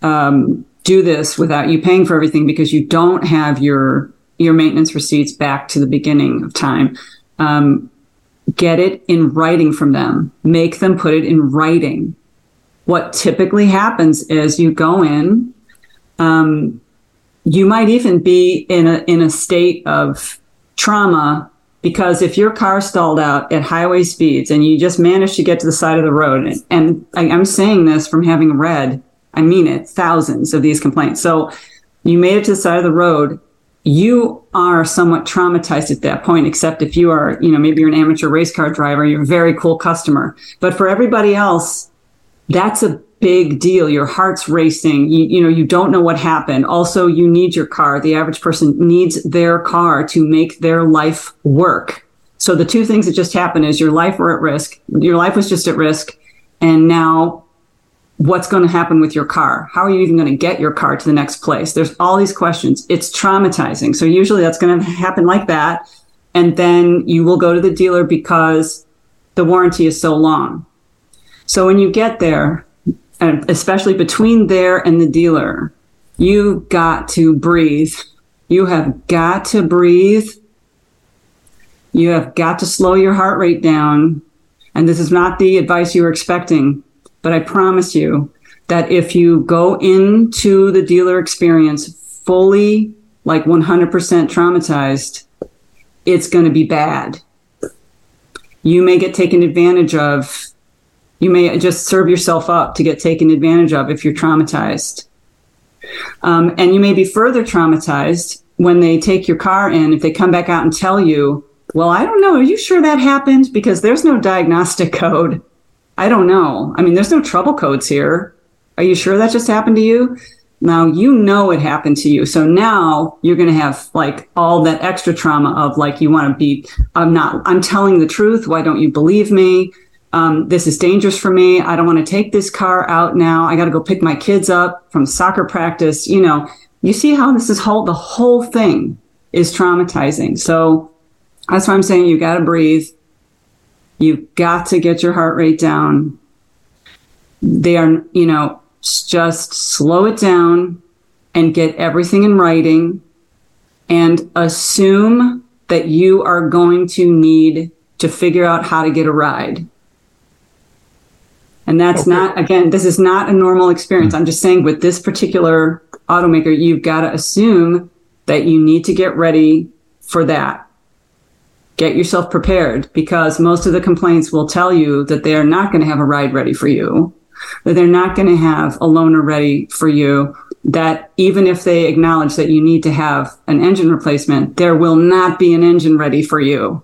[SPEAKER 5] um, do this without you paying for everything because you don't have your your maintenance receipts back to the beginning of time. Um, get it in writing from them. Make them put it in writing. What typically happens is you go in. Um, you might even be in a in a state of trauma because if your car stalled out at highway speeds and you just managed to get to the side of the road, and, and I, I'm saying this from having read I mean it, thousands of these complaints. So you made it to the side of the road. You are somewhat traumatized at that point, except if you are, you know, maybe you're an amateur race car driver, you're a very cool customer. But for everybody else, that's a big deal. Your heart's racing. You, you know, you don't know what happened. Also, you need your car. The average person needs their car to make their life work. So the two things that just happened is your life were at risk. Your life was just at risk. And now what's going to happen with your car? How are you even going to get your car to the next place? There's all these questions. It's traumatizing. So usually that's going to happen like that. and then you will go to the dealer because the warranty is so long. So when you get there, and especially between there and the dealer, you got to breathe. You have got to breathe. You have got to slow your heart rate down. And this is not the advice you were expecting, but I promise you that if you go into the dealer experience fully, like 100% traumatized, it's going to be bad. You may get taken advantage of. You may just serve yourself up to get taken advantage of if you're traumatized. Um, and you may be further traumatized when they take your car in, if they come back out and tell you, well, I don't know, are you sure that happened? Because there's no diagnostic code. I don't know. I mean, there's no trouble codes here. Are you sure that just happened to you? Now you know it happened to you. So now you're going to have like all that extra trauma of like, you want to be, I'm not, I'm telling the truth. Why don't you believe me? Um, this is dangerous for me. I don't want to take this car out now. I got to go pick my kids up from soccer practice. You know, you see how this is whole, the whole thing is traumatizing. So that's why I'm saying you got to breathe. You've got to get your heart rate down. They are, you know, just slow it down and get everything in writing and assume that you are going to need to figure out how to get a ride. And that's okay. not, again, this is not a normal experience. Hmm. I'm just saying with this particular automaker, you've got to assume that you need to get ready for that. Get yourself prepared because most of the complaints will tell you that they are not going to have a ride ready for you that they're not going to have a loaner ready for you that even if they acknowledge that you need to have an engine replacement, there will not be an engine ready for you.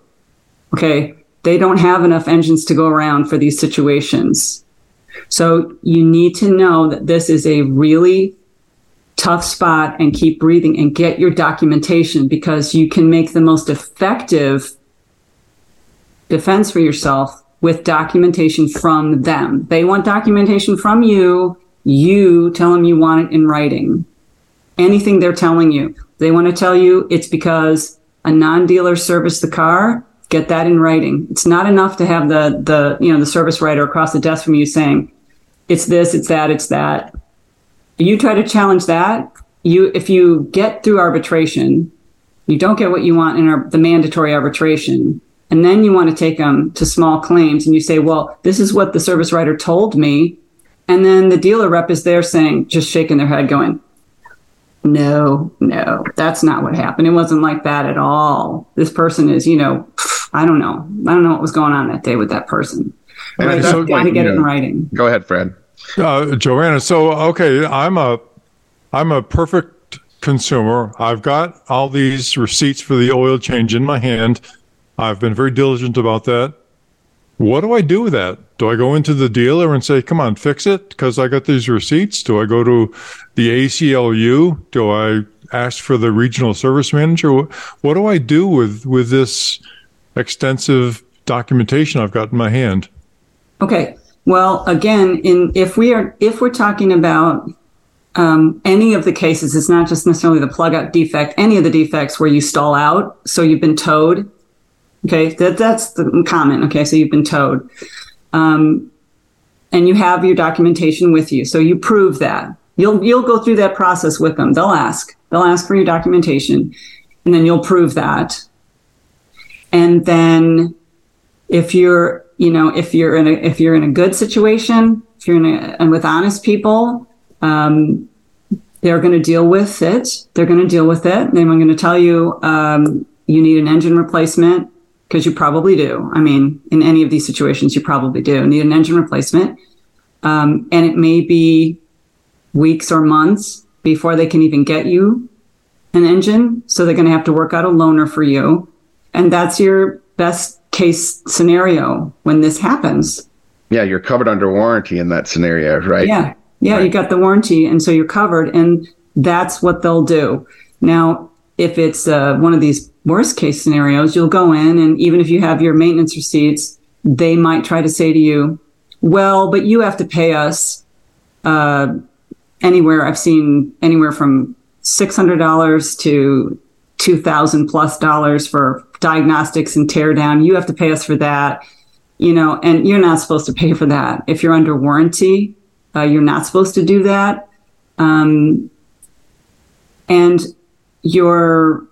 [SPEAKER 5] Okay. They don't have enough engines to go around for these situations. So you need to know that this is a really tough spot and keep breathing and get your documentation because you can make the most effective defense for yourself with documentation from them. They want documentation from you. You tell them you want it in writing. Anything they're telling you. They want to tell you it's because a non-dealer serviced the car. Get that in writing. It's not enough to have the, the, you know, the service writer across the desk from you saying, it's this, it's that, it's that. You try to challenge that. You, if you get through arbitration, you don't get what you want in our, the mandatory arbitration and then you want to take them to small claims and you say, well, this is what the service writer told me. And then the dealer rep is there saying, just shaking their head, going, no, no, that's not what happened. It wasn't like that at all. This person is, you know, I don't know. I don't know what was going on that day with that person. And I so, got to get it in writing.
[SPEAKER 3] Go ahead, Fred.
[SPEAKER 4] Uh, Joanna. So, okay, I'm a, I'm a perfect consumer. I've got all these receipts for the oil change in my hand. I've been very diligent about that. What do I do with that? Do I go into the dealer and say, come on, fix it because I got these receipts? Do I go to the ACLU? Do I ask for the regional service manager? What do I do with, with this extensive documentation I've got in my hand?
[SPEAKER 5] Okay. Well, again, in if we are if we're talking about um, any of the cases, it's not just necessarily the plug out defect. Any of the defects where you stall out, so you've been towed, Okay, that that's the comment. Okay, so you've been towed, um, and you have your documentation with you, so you prove that. You'll you'll go through that process with them. They'll ask. They'll ask for your documentation, and then you'll prove that. And then, if you're you know if you're in a if you're in a good situation, if you're in a and with honest people, um, they're going to deal with it. They're going to deal with it. Then I'm going to tell you um, you need an engine replacement because you probably do. I mean, in any of these situations, you probably do need an engine replacement. Um, and it may be weeks or months before they can even get you an engine. So they're going to have to work out a loaner for you. And that's your best case scenario when this happens.
[SPEAKER 3] Yeah, you're covered under warranty in that scenario, right?
[SPEAKER 5] Yeah. Yeah, right. you got the warranty. And so you're covered. And that's what they'll do. Now, if it's uh, one of these worst case scenarios, you'll go in and even if you have your maintenance receipts, they might try to say to you, well, but you have to pay us uh, anywhere. I've seen anywhere from $600 to two thousand plus dollars for diagnostics and tear down. You have to pay us for that, you know, and you're not supposed to pay for that if you're under warranty. Uh, you're not supposed to do that, um, and your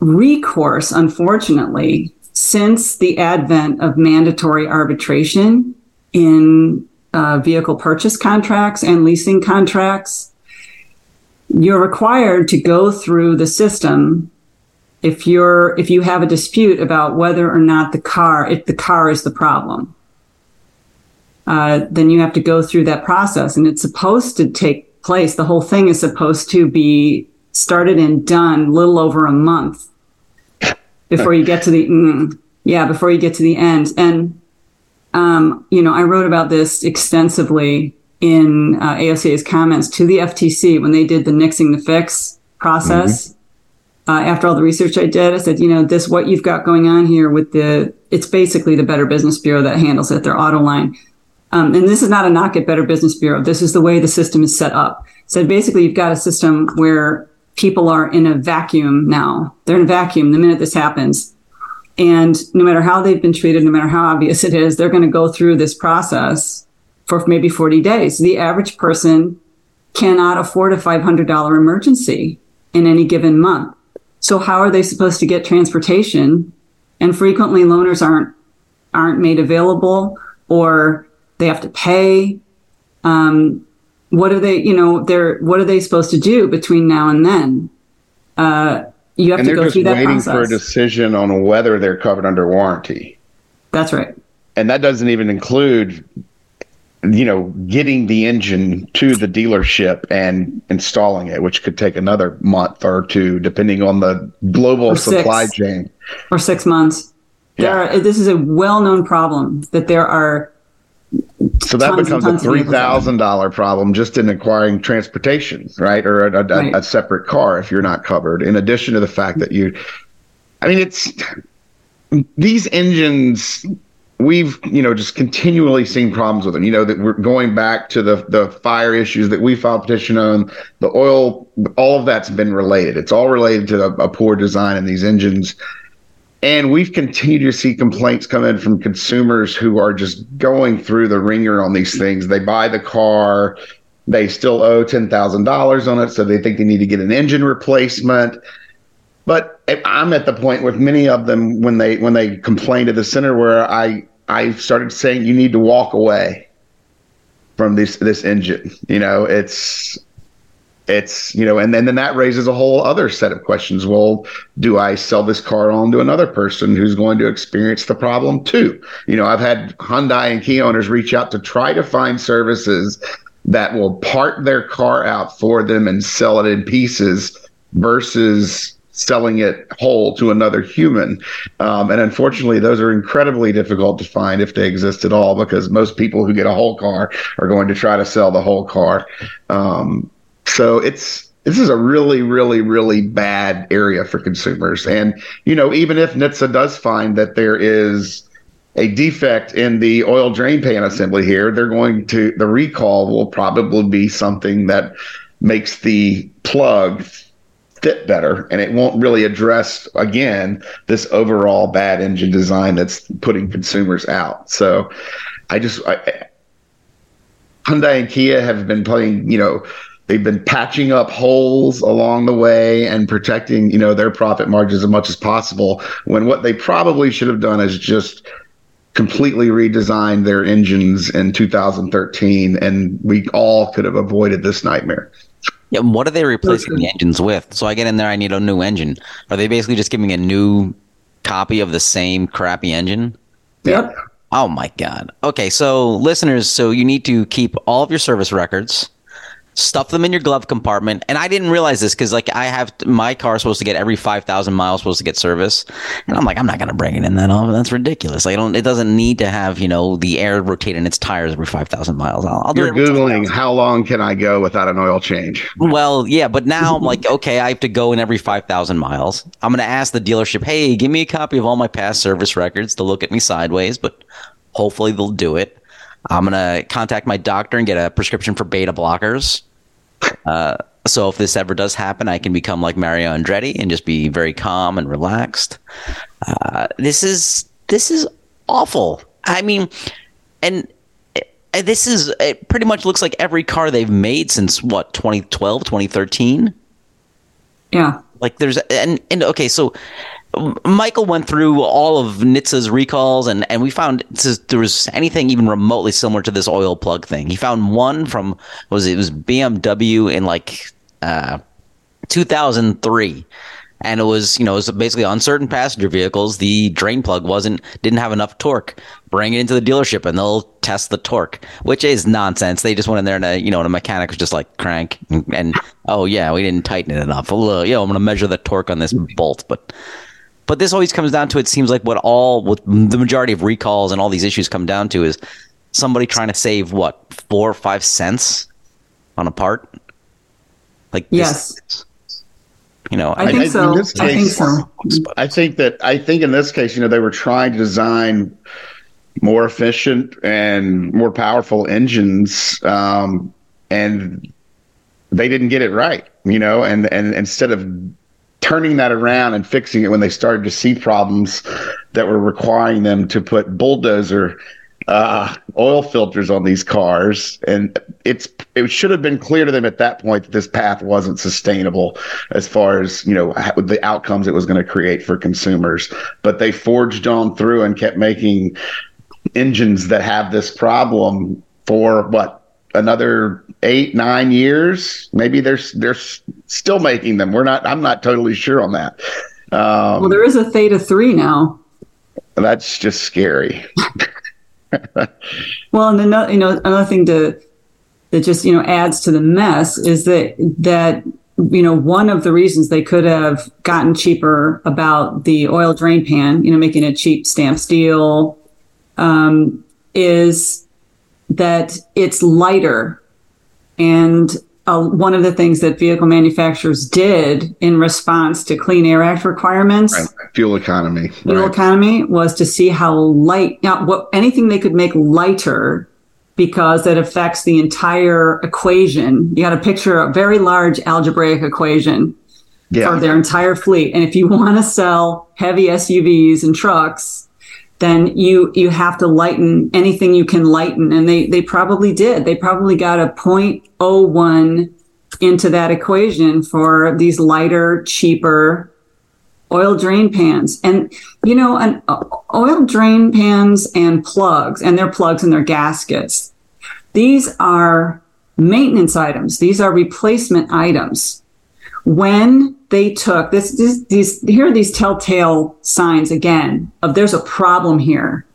[SPEAKER 5] recourse, unfortunately, since the advent of mandatory arbitration in uh, vehicle purchase contracts and leasing contracts, you're required to go through the system if you're if you have a dispute about whether or not the car if the car is the problem. Uh, then you have to go through that process and it's supposed to take place the whole thing is supposed to be started and done little over a month before you get to the mm, yeah before you get to the end and um, you know i wrote about this extensively in uh, AOCA's comments to the FTC when they did the nixing the fix process. Mm-hmm. Uh, after all the research I did, I said, you know, this what you've got going on here with the it's basically the Better Business Bureau that handles it, their auto line. Um, and this is not a knock at Better Business Bureau. This is the way the system is set up. So basically, you've got a system where people are in a vacuum now. They're in a vacuum the minute this happens. And no matter how they've been treated, no matter how obvious it is, they're going to go through this process for maybe 40 days. The average person cannot afford a $500 emergency in any given month. So how are they supposed to get transportation? And frequently loaners aren't aren't made available or they have to pay. Um, what are they, you know, they're what are they supposed to do between now and then? Uh, you have
[SPEAKER 3] and
[SPEAKER 5] to go through that
[SPEAKER 3] waiting
[SPEAKER 5] process.
[SPEAKER 3] for a decision on whether they're covered under warranty.
[SPEAKER 5] That's right.
[SPEAKER 3] And that doesn't even include you know, getting the engine to the dealership and installing it, which could take another month or two, depending on the global supply chain.
[SPEAKER 5] Or six months. Yeah. Are, this is a well known problem that there are.
[SPEAKER 3] So that becomes a three thousand dollar problem just in acquiring transportation, right, or a, a, right. a separate car if you're not covered. In addition to the fact that you, I mean, it's these engines we've you know just continually seen problems with them you know that we're going back to the the fire issues that we filed petition on the oil all of that's been related it's all related to a, a poor design in these engines and we've continued to see complaints come in from consumers who are just going through the ringer on these things they buy the car they still owe $10,000 on it so they think they need to get an engine replacement but I'm at the point with many of them when they when they complain to the center where I I started saying you need to walk away from this this engine. You know, it's it's you know, and then then that raises a whole other set of questions. Well, do I sell this car on to another person who's going to experience the problem too? You know, I've had Hyundai and Kia owners reach out to try to find services that will part their car out for them and sell it in pieces versus selling it whole to another human. Um, and unfortunately, those are incredibly difficult to find if they exist at all, because most people who get a whole car are going to try to sell the whole car. Um, so it's this is a really, really, really bad area for consumers. And you know, even if NHTSA does find that there is a defect in the oil drain pan assembly here, they're going to the recall will probably be something that makes the plug fit better and it won't really address again this overall bad engine design that's putting consumers out so i just I, hyundai and kia have been playing you know they've been patching up holes along the way and protecting you know their profit margins as much as possible when what they probably should have done is just completely redesigned their engines in 2013 and we all could have avoided this nightmare
[SPEAKER 2] yeah, what are they replacing the engines with? So I get in there, I need a new engine. Are they basically just giving a new copy of the same crappy engine?
[SPEAKER 5] Yep.
[SPEAKER 2] Oh my god. Okay, so listeners, so you need to keep all of your service records stuff them in your glove compartment. And I didn't realize this because like I have my car supposed to get every 5,000 miles supposed to get service. And I'm like, I'm not going to bring it in that often. Oh, that's ridiculous. I don't, it doesn't need to have, you know, the air rotating its tires every 5,000 miles. I'll, I'll
[SPEAKER 3] You're Googling how long can I go without an oil change?
[SPEAKER 2] Well, yeah, but now I'm like, okay, I have to go in every 5,000 miles. I'm going to ask the dealership, Hey, give me a copy of all my past service records to look at me sideways, but hopefully they'll do it. I'm going to contact my doctor and get a prescription for beta blockers uh, so if this ever does happen, I can become like Mario Andretti and just be very calm and relaxed. Uh, this is this is awful. I mean, and uh, this is it pretty much looks like every car they've made since what 2012 2013
[SPEAKER 5] Yeah.
[SPEAKER 2] like there's and and okay so michael went through all of NHTSA's recalls and and we found there was anything even remotely similar to this oil plug thing. He found one from was it, it was bmw in like uh 2003 and it was you know it was basically on certain passenger vehicles. The drain plug wasn't didn't have enough torque. Bring it into the dealership and they'll test the torque which is nonsense. They just went in there and a, you know and a mechanic was just like crank and, and oh yeah we didn't tighten it enough. Well, uh, i'm to measure the torque on this bolt but but this always comes down to it seems like what all what the majority of recalls and all these issues come down to is somebody trying to save what four or five cents on a part like this-
[SPEAKER 5] Yes.
[SPEAKER 2] you know
[SPEAKER 5] I think
[SPEAKER 3] in
[SPEAKER 5] so.
[SPEAKER 3] this
[SPEAKER 5] I think so.
[SPEAKER 3] I think that I think in this case, you know, they were trying to design more efficient and more powerful engines, um, and they didn't get it right. You know, and and instead of turning that around and fixing it when they started to see problems that were requiring them to put bulldozer uh, oil filters on these cars, and it's it should have been clear to them at that point that this path wasn't sustainable as far as you know the outcomes it was going to create for consumers. But they forged on through and kept making engines that have this problem for what another eight nine years maybe they're they're still making them. We're not i'm not totally sure on that. Um,
[SPEAKER 5] Well, there is a Theta 3 now.
[SPEAKER 3] that's just scary.
[SPEAKER 5] Well, and another, you know, another thing to that just you know adds to the mess is that that you know one of the reasons they could have gotten cheaper about the oil drain pan, you know, making it cheap stamp steel, um, is that it's lighter, and uh, one of the things that vehicle manufacturers did in response to Clean Air Act requirements
[SPEAKER 3] fuel economy
[SPEAKER 5] fuel
[SPEAKER 3] right.
[SPEAKER 5] economy was to see how light now what anything they could make lighter because that affects the entire equation. You got to picture a very large algebraic equation
[SPEAKER 3] yeah.
[SPEAKER 5] for their entire fleet. And if you want to sell heavy suvs and trucks then you you have to lighten anything you can lighten. And they they probably did. They probably got a 0.01 into that equation for these lighter cheaper oil drain pans. And you know an uh, oil drain pans and plugs and their plugs and their gaskets. These are maintenance items. These are replacement items. When they took this, this these here are these telltale signs again of there's a problem here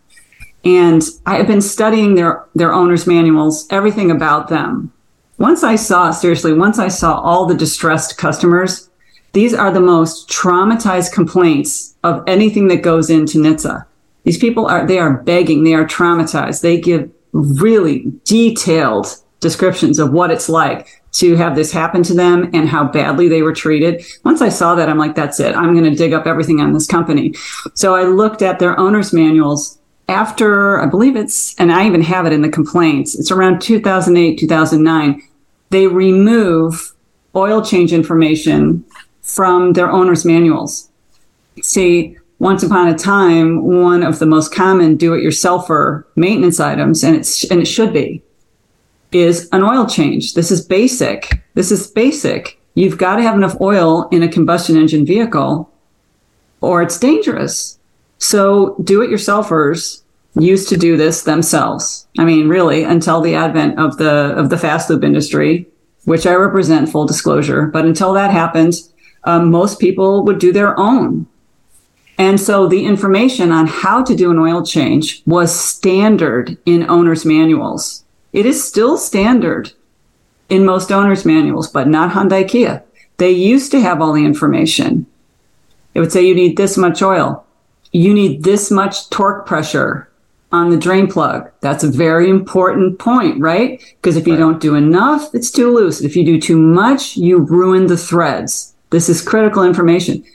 [SPEAKER 5] and i have been studying their their owners manuals everything about them once i saw seriously once i saw all the distressed customers these are the most traumatized complaints of anything that goes into NHTSA. These people are, they are begging, they are traumatized. They give really detailed descriptions of what it's like to have this happen to them and how badly they were treated. Once I saw that, I'm like, that's it. I'm going to dig up everything on this company. So I looked at their owner's manuals after, I believe it's, and I even have it in the complaints. It's around 2008, 2009. They remove oil change information from their owner's manuals. See, once upon a time, one of the most common do-it-yourselfer maintenance items, and it's and it should be, is an oil change. This is basic. This is basic. You've got to have enough oil in a combustion engine vehicle, or it's dangerous. So do-it-yourselfers used to do this themselves. I mean, really, until the advent of the of the fast lube industry, which I represent, full disclosure. But until that happened, um, most people would do their own. And so the information on how to do an oil change was standard in owner's manuals. It is still standard in most owner's manuals, but not Hyundai Kia. They used to have all the information. It would say you need this much oil. You need this much torque pressure on the drain plug. That's a very important point, right? Because if you don't do enough, it's too loose. If you do too much, you ruin the threads. This is critical information.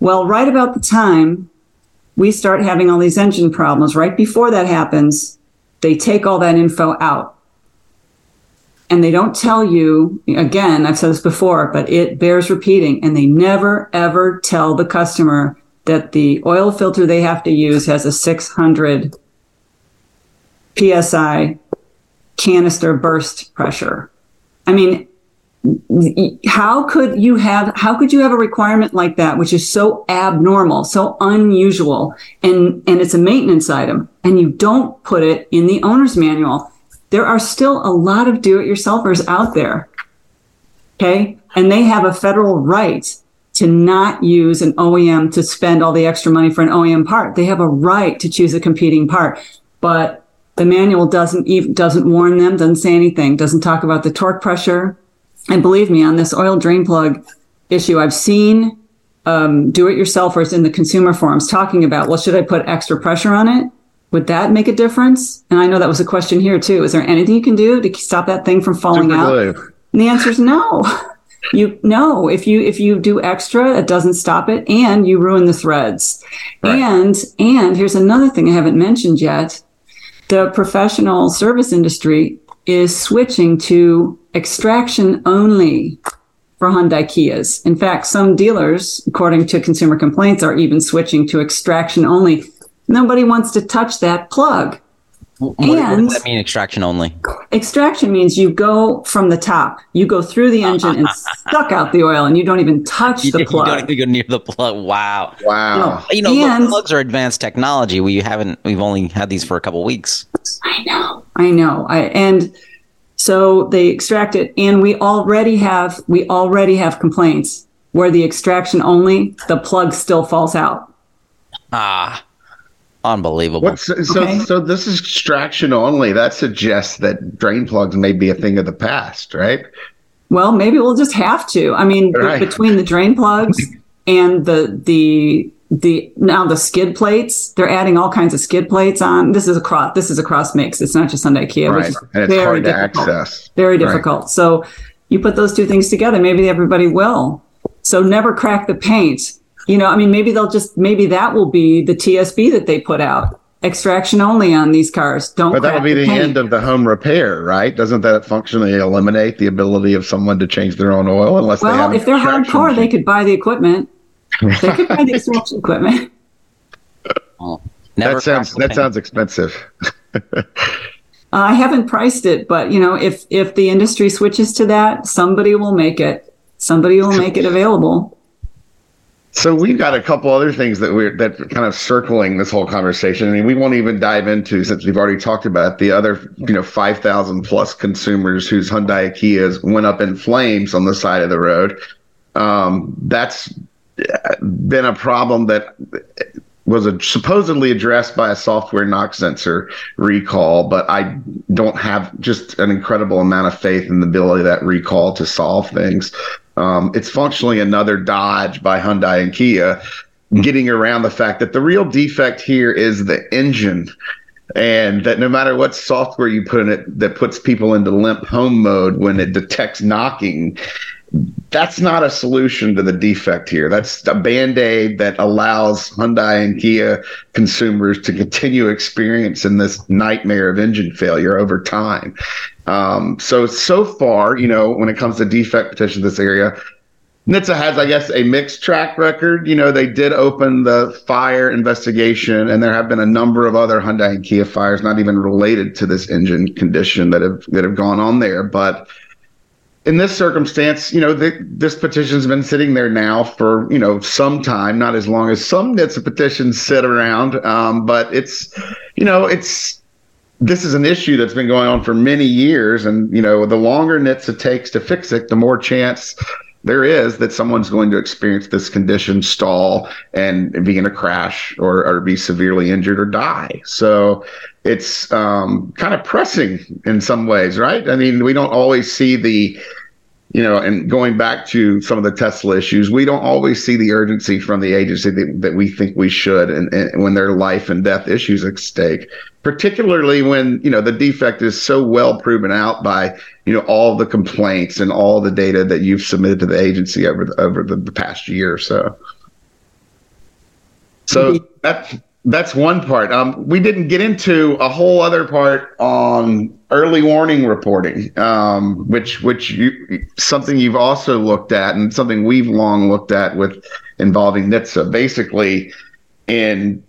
[SPEAKER 5] Well, right about the time we start having all these engine problems, right before that happens, they take all that info out. And they don't tell you again i've said this before but it bears repeating. And they never ever tell the customer that the oil filter they have to use has a 600 psi canister burst pressure. I mean how could you have how could you have a requirement like that which is so abnormal so unusual and and it's a maintenance item and you don't put it in the owner's manual there are still a lot of do-it-yourselfers out there okay? And they have a federal right to not use an OEM to spend all the extra money for an OEM part. They have a right to choose a competing part. But the manual doesn't even doesn't warn them doesn't say anything doesn't talk about the torque pressure. And believe me, on this oil drain plug issue, I've seen um, do-it-yourselfers in the consumer forums talking about, well, should I put extra pressure on it? Would that make a difference? And I know that was a question here too. Is there anything you can do to stop that thing from falling
[SPEAKER 3] Super
[SPEAKER 5] out?
[SPEAKER 3] glue.
[SPEAKER 5] And the answer is no. You no. If you if you do extra, it doesn't stop it, and you ruin the threads.
[SPEAKER 3] Right.
[SPEAKER 5] And and here's another thing I haven't mentioned yet: the professional service industry is switching to extraction only for Hyundai Kias. In fact, some dealers, according to consumer complaints, are even switching to extraction only. Nobody wants to touch that plug.
[SPEAKER 2] What, what
[SPEAKER 5] And-
[SPEAKER 2] does that mean? Extraction only.
[SPEAKER 5] Extraction means you go from the top, you go through the engine and suck out the oil, and you don't even touch
[SPEAKER 2] You,
[SPEAKER 5] the plug.
[SPEAKER 2] you don't even go near the plug. Wow.
[SPEAKER 3] Wow.
[SPEAKER 2] You know, look,
[SPEAKER 5] And-
[SPEAKER 2] plugs are advanced technology. We haven't. We've only had these for a couple weeks.
[SPEAKER 5] I know, I know. I and so they extract it, and we already have we already have complaints where the extraction only, the plug still falls out.
[SPEAKER 2] Ah, unbelievable.
[SPEAKER 3] What's so?
[SPEAKER 5] Okay.
[SPEAKER 3] So this is extraction only. That suggests that drain plugs may be a thing of the past, right?
[SPEAKER 5] Well, maybe we'll just have to. I mean,
[SPEAKER 3] Right.
[SPEAKER 5] between the drain plugs and the the the now the skid plates, they're adding all kinds of skid plates on. This is a cross. This is a cross mix. It's not just Hyundai Kia, which
[SPEAKER 3] Right,
[SPEAKER 5] is
[SPEAKER 3] and it's
[SPEAKER 5] very
[SPEAKER 3] hard to access.
[SPEAKER 5] Very
[SPEAKER 3] Right.
[SPEAKER 5] difficult. So you put those two things together, maybe everybody will. So never crack the paint. You know, I mean, maybe they'll just maybe that will be the TSB that they put out. Extraction only on these cars. Don't.
[SPEAKER 3] But that
[SPEAKER 5] crack
[SPEAKER 3] would be the
[SPEAKER 5] paint.
[SPEAKER 3] end of the home repair, right? Doesn't that functionally eliminate the ability of someone to change their own oil unless they
[SPEAKER 5] Well,
[SPEAKER 3] have
[SPEAKER 5] if they're
[SPEAKER 3] extraction
[SPEAKER 5] hardcore, they could buy the equipment. They could buy the extraction equipment.
[SPEAKER 2] Never
[SPEAKER 3] That sounds that
[SPEAKER 2] paint.
[SPEAKER 3] sounds expensive.
[SPEAKER 5] Uh, I haven't priced it, but you know, if if the industry switches to that, somebody will make it. Somebody will make it available.
[SPEAKER 3] So we've got a couple other things that we're that kind of circling this whole conversation. I mean, we won't even dive into since we've already talked about the other, you know, five thousand plus consumers whose Hyundai Kias went up in flames on the side of the road. Um, that's been a problem that was a, supposedly addressed by a software knock sensor recall, but I don't have just an incredible amount of faith in the ability of that recall to solve things. Um, it's functionally another dodge by Hyundai and Kia, getting around the fact that the real defect here is the engine. And that no matter what software you put in it that puts people into limp home mode when it detects knocking, that's not a solution to the defect here. That's a band aid that allows Hyundai and Kia consumers to continue experiencing this nightmare of engine failure over time. Um, so, so far, you know, when it comes to defect petitions in this area, NHTSA has, I guess, a mixed track record. You know, they did open the fire investigation, and there have been a number of other Hyundai and Kia fires, not even related to this engine condition, that have that have gone on there. But in this circumstance, you know, the, this petition's been sitting there now for you know some time, not as long as some NHTSA petitions sit around, um, but it's, you know, it's this is an issue that's been going on for many years, and you know, the longer NHTSA takes to fix it, the more chance there is that someone's going to experience this condition, stall, and be in a crash or, or be severely injured or die. So it's um, kind of pressing in some ways, right? I mean, we don't always see the you know, and going back to some of the Tesla issues, we don't always see the urgency from the agency that, that we think we should, and, and when there are life and death issues at stake, particularly when you know the defect is so well proven out by you know all the complaints and all the data that you've submitted to the agency over the, over the, the past year or so. So that that's one part. Um, we didn't get into a whole other part on early warning reporting, um, which which you something you've also looked at and something we've long looked at with involving NHTSA. Basically, in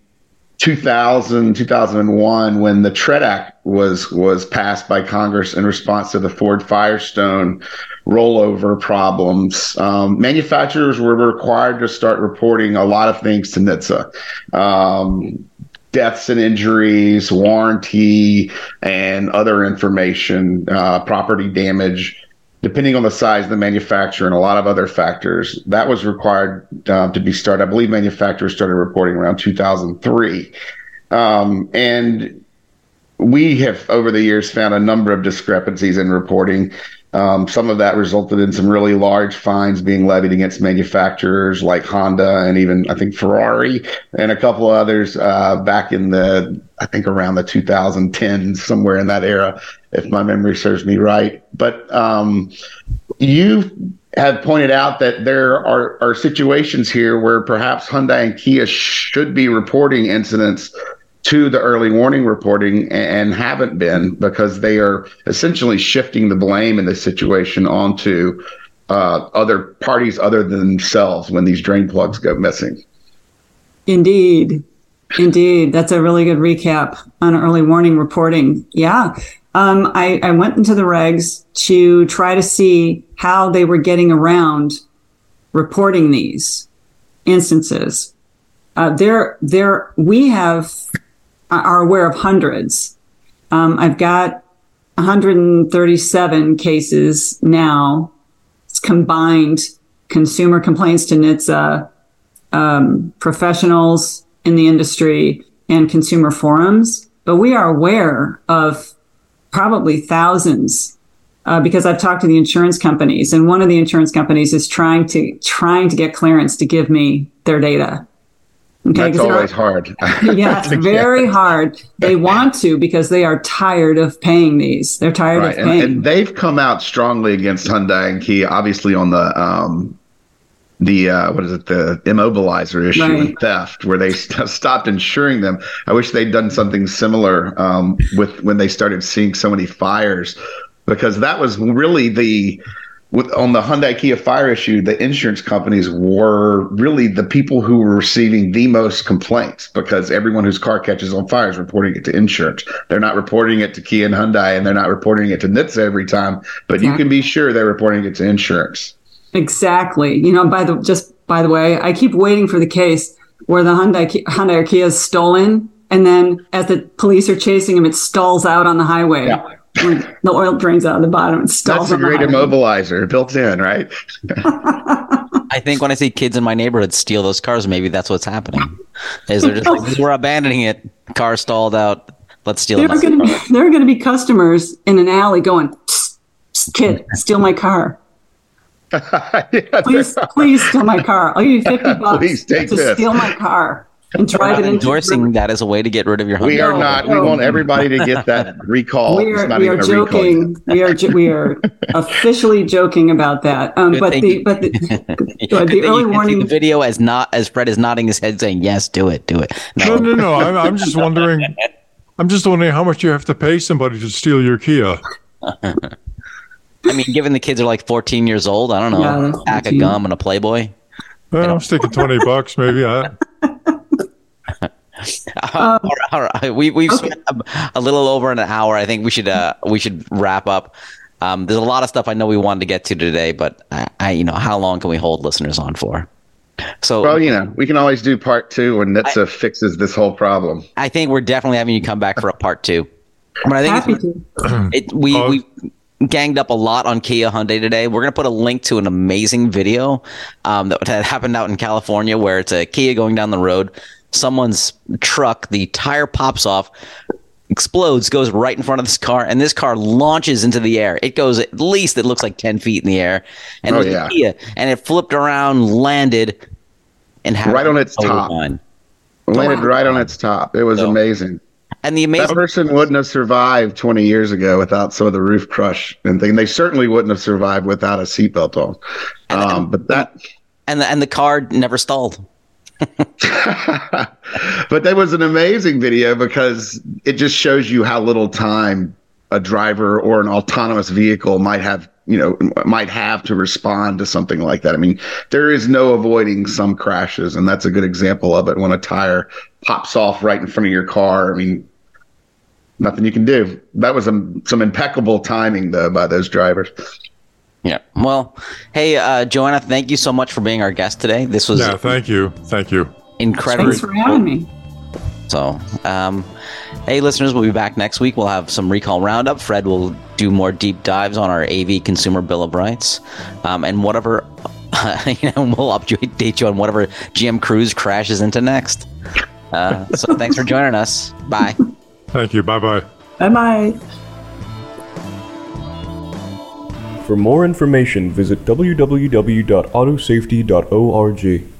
[SPEAKER 3] 2000 2001 when the TREAD Act was was passed by Congress in response to the Ford Firestone rollover problems. Um, manufacturers were required to start reporting a lot of things to NHTSA. Um, deaths and injuries, warranty, and other information, uh, property damage, depending on the size of the manufacturer and a lot of other factors. That was required uh, to be started. I believe manufacturers started reporting around 2003. Um, and we have over the years found a number of discrepancies in reporting. Um, some of that resulted in some really large fines being levied against manufacturers like Honda and even I think Ferrari and a couple of others uh, back in the I think around the 2010s somewhere in that era, if my memory serves me right. But um, you have pointed out that there are, are situations here where perhaps Hyundai and Kia should be reporting incidents to the early warning reporting and haven't been because they are essentially shifting the blame in this situation onto uh, other parties other than themselves when these drain plugs go missing.
[SPEAKER 5] Indeed. Indeed. That's a really good recap on early warning reporting. Yeah. Um, I, I went into the regs to try to see how they were getting around reporting these instances. Uh, there, there, we have are aware of hundreds. Um, I've got 137 cases now. It's combined consumer complaints to NHTSA, um, professionals in the industry, and consumer forums. But we are aware of probably thousands uh, because I've talked to the insurance companies, and one of the insurance companies is trying to trying to get clearance to give me their data.
[SPEAKER 3] Okay, That's always hard.
[SPEAKER 5] yeah, it's very hard. They want to because they are tired of paying these. They're tired right. of paying.
[SPEAKER 3] And, and, they've come out strongly against Hyundai and Kia, obviously on the um, the uh, what is it the immobilizer issue right. and theft where they st- stopped insuring them i wish they'd done something similar um, with when they started seeing so many fires because that was really the with on the Hyundai Kia fire issue, the insurance companies were really the people who were receiving the most complaints because everyone whose car catches on fire is reporting it to insurance. They're not reporting it to Kia and Hyundai, and they're not reporting it to NHTSA every time. But exactly. you can be sure they're reporting it to insurance.
[SPEAKER 5] Exactly. You know, by the just by the way, I keep waiting for the case where the Hyundai Hyundai or Kia is stolen, and then as the police are chasing him, it stalls out on the highway. Yeah the oil drains out of the bottom and stalls.
[SPEAKER 3] That's a great immobilizer built in, right?
[SPEAKER 2] I think when I see kids in my neighborhood steal those cars, maybe that's what's happening. Is they're just like, we're abandoning it. Car stalled out. Let's steal
[SPEAKER 5] there it. Gonna be, there are going to be customers in an alley going, "Kid, steal my car." yeah, please, please steal my car. I'll give you fifty bucks please take to this. steal my car and drive it into
[SPEAKER 2] endorsing that as a way to get rid of your.
[SPEAKER 3] We are not. No. We want everybody to get that recall.
[SPEAKER 5] We are, we are joking. We are we are officially joking about that. Um, but the, but the
[SPEAKER 2] but the early warning the video as not as Fred is nodding his head saying yes, do it, do it.
[SPEAKER 4] No, no, no. no. I'm, I'm just wondering. I'm just wondering how much you have to pay somebody to steal your Kia.
[SPEAKER 2] I mean, given the kids are like 14 years old, I don't know, yeah, a pack of gum and a Playboy.
[SPEAKER 4] Well, I'm sticking 20 bucks, maybe. I,
[SPEAKER 2] uh, all, right, all right, we we've okay. spent a, a, little over an hour. I think we should uh, we should wrap up. Um, there's a lot of stuff I know we wanted to get to today, but I, I, you know, how long can we hold listeners on for?
[SPEAKER 3] So, well, you know, we can always do part two when NHTSA I, fixes this whole problem.
[SPEAKER 2] I think we're definitely having you come back for a part two. But I think Happy to. It, we uh, we ganged up a lot on Kia Hyundai today. We're going to put a link to an amazing video um, that had happened out in California where it's a Kia going down the road someone's truck, the tire pops off, explodes, goes right in front of this car, and this car launches into the air. It goes at least it looks like ten feet in the air, and oh, yeah. Kia, and it flipped around, landed, and
[SPEAKER 3] right on its top. Landed right on its top. It was so, amazing.
[SPEAKER 2] And the amazing
[SPEAKER 3] that person wouldn't have survived 20 years ago without some of the roof crush and thing. They certainly wouldn't have survived without a seatbelt on. Um, but that
[SPEAKER 2] and the, and the car never stalled.
[SPEAKER 3] but that was an amazing video because it just shows you how little time a driver or an autonomous vehicle might have you know might have to respond to something like that. I mean there is no avoiding some crashes and that's a good example of it when a tire pops off right in front of your car. I mean nothing you can do. That was a, some impeccable timing though by those drivers
[SPEAKER 2] Yeah. Well, hey, uh, Joanna, thank you so much for being our guest today. This was
[SPEAKER 4] Yeah, thank you. Thank you.
[SPEAKER 2] incredible.
[SPEAKER 5] Thanks for having me.
[SPEAKER 2] So, um, hey, listeners, we'll be back next week. We'll have some recall roundup. Fred will do more deep dives on our AV Consumer Bill of Rights, um, and whatever. you know, we'll update you on whatever GM Cruise crashes into next. Uh, so, thanks for joining us. Bye.
[SPEAKER 4] Thank you. Bye bye.
[SPEAKER 5] Bye bye.
[SPEAKER 1] For more information, visit www.autosafety.org.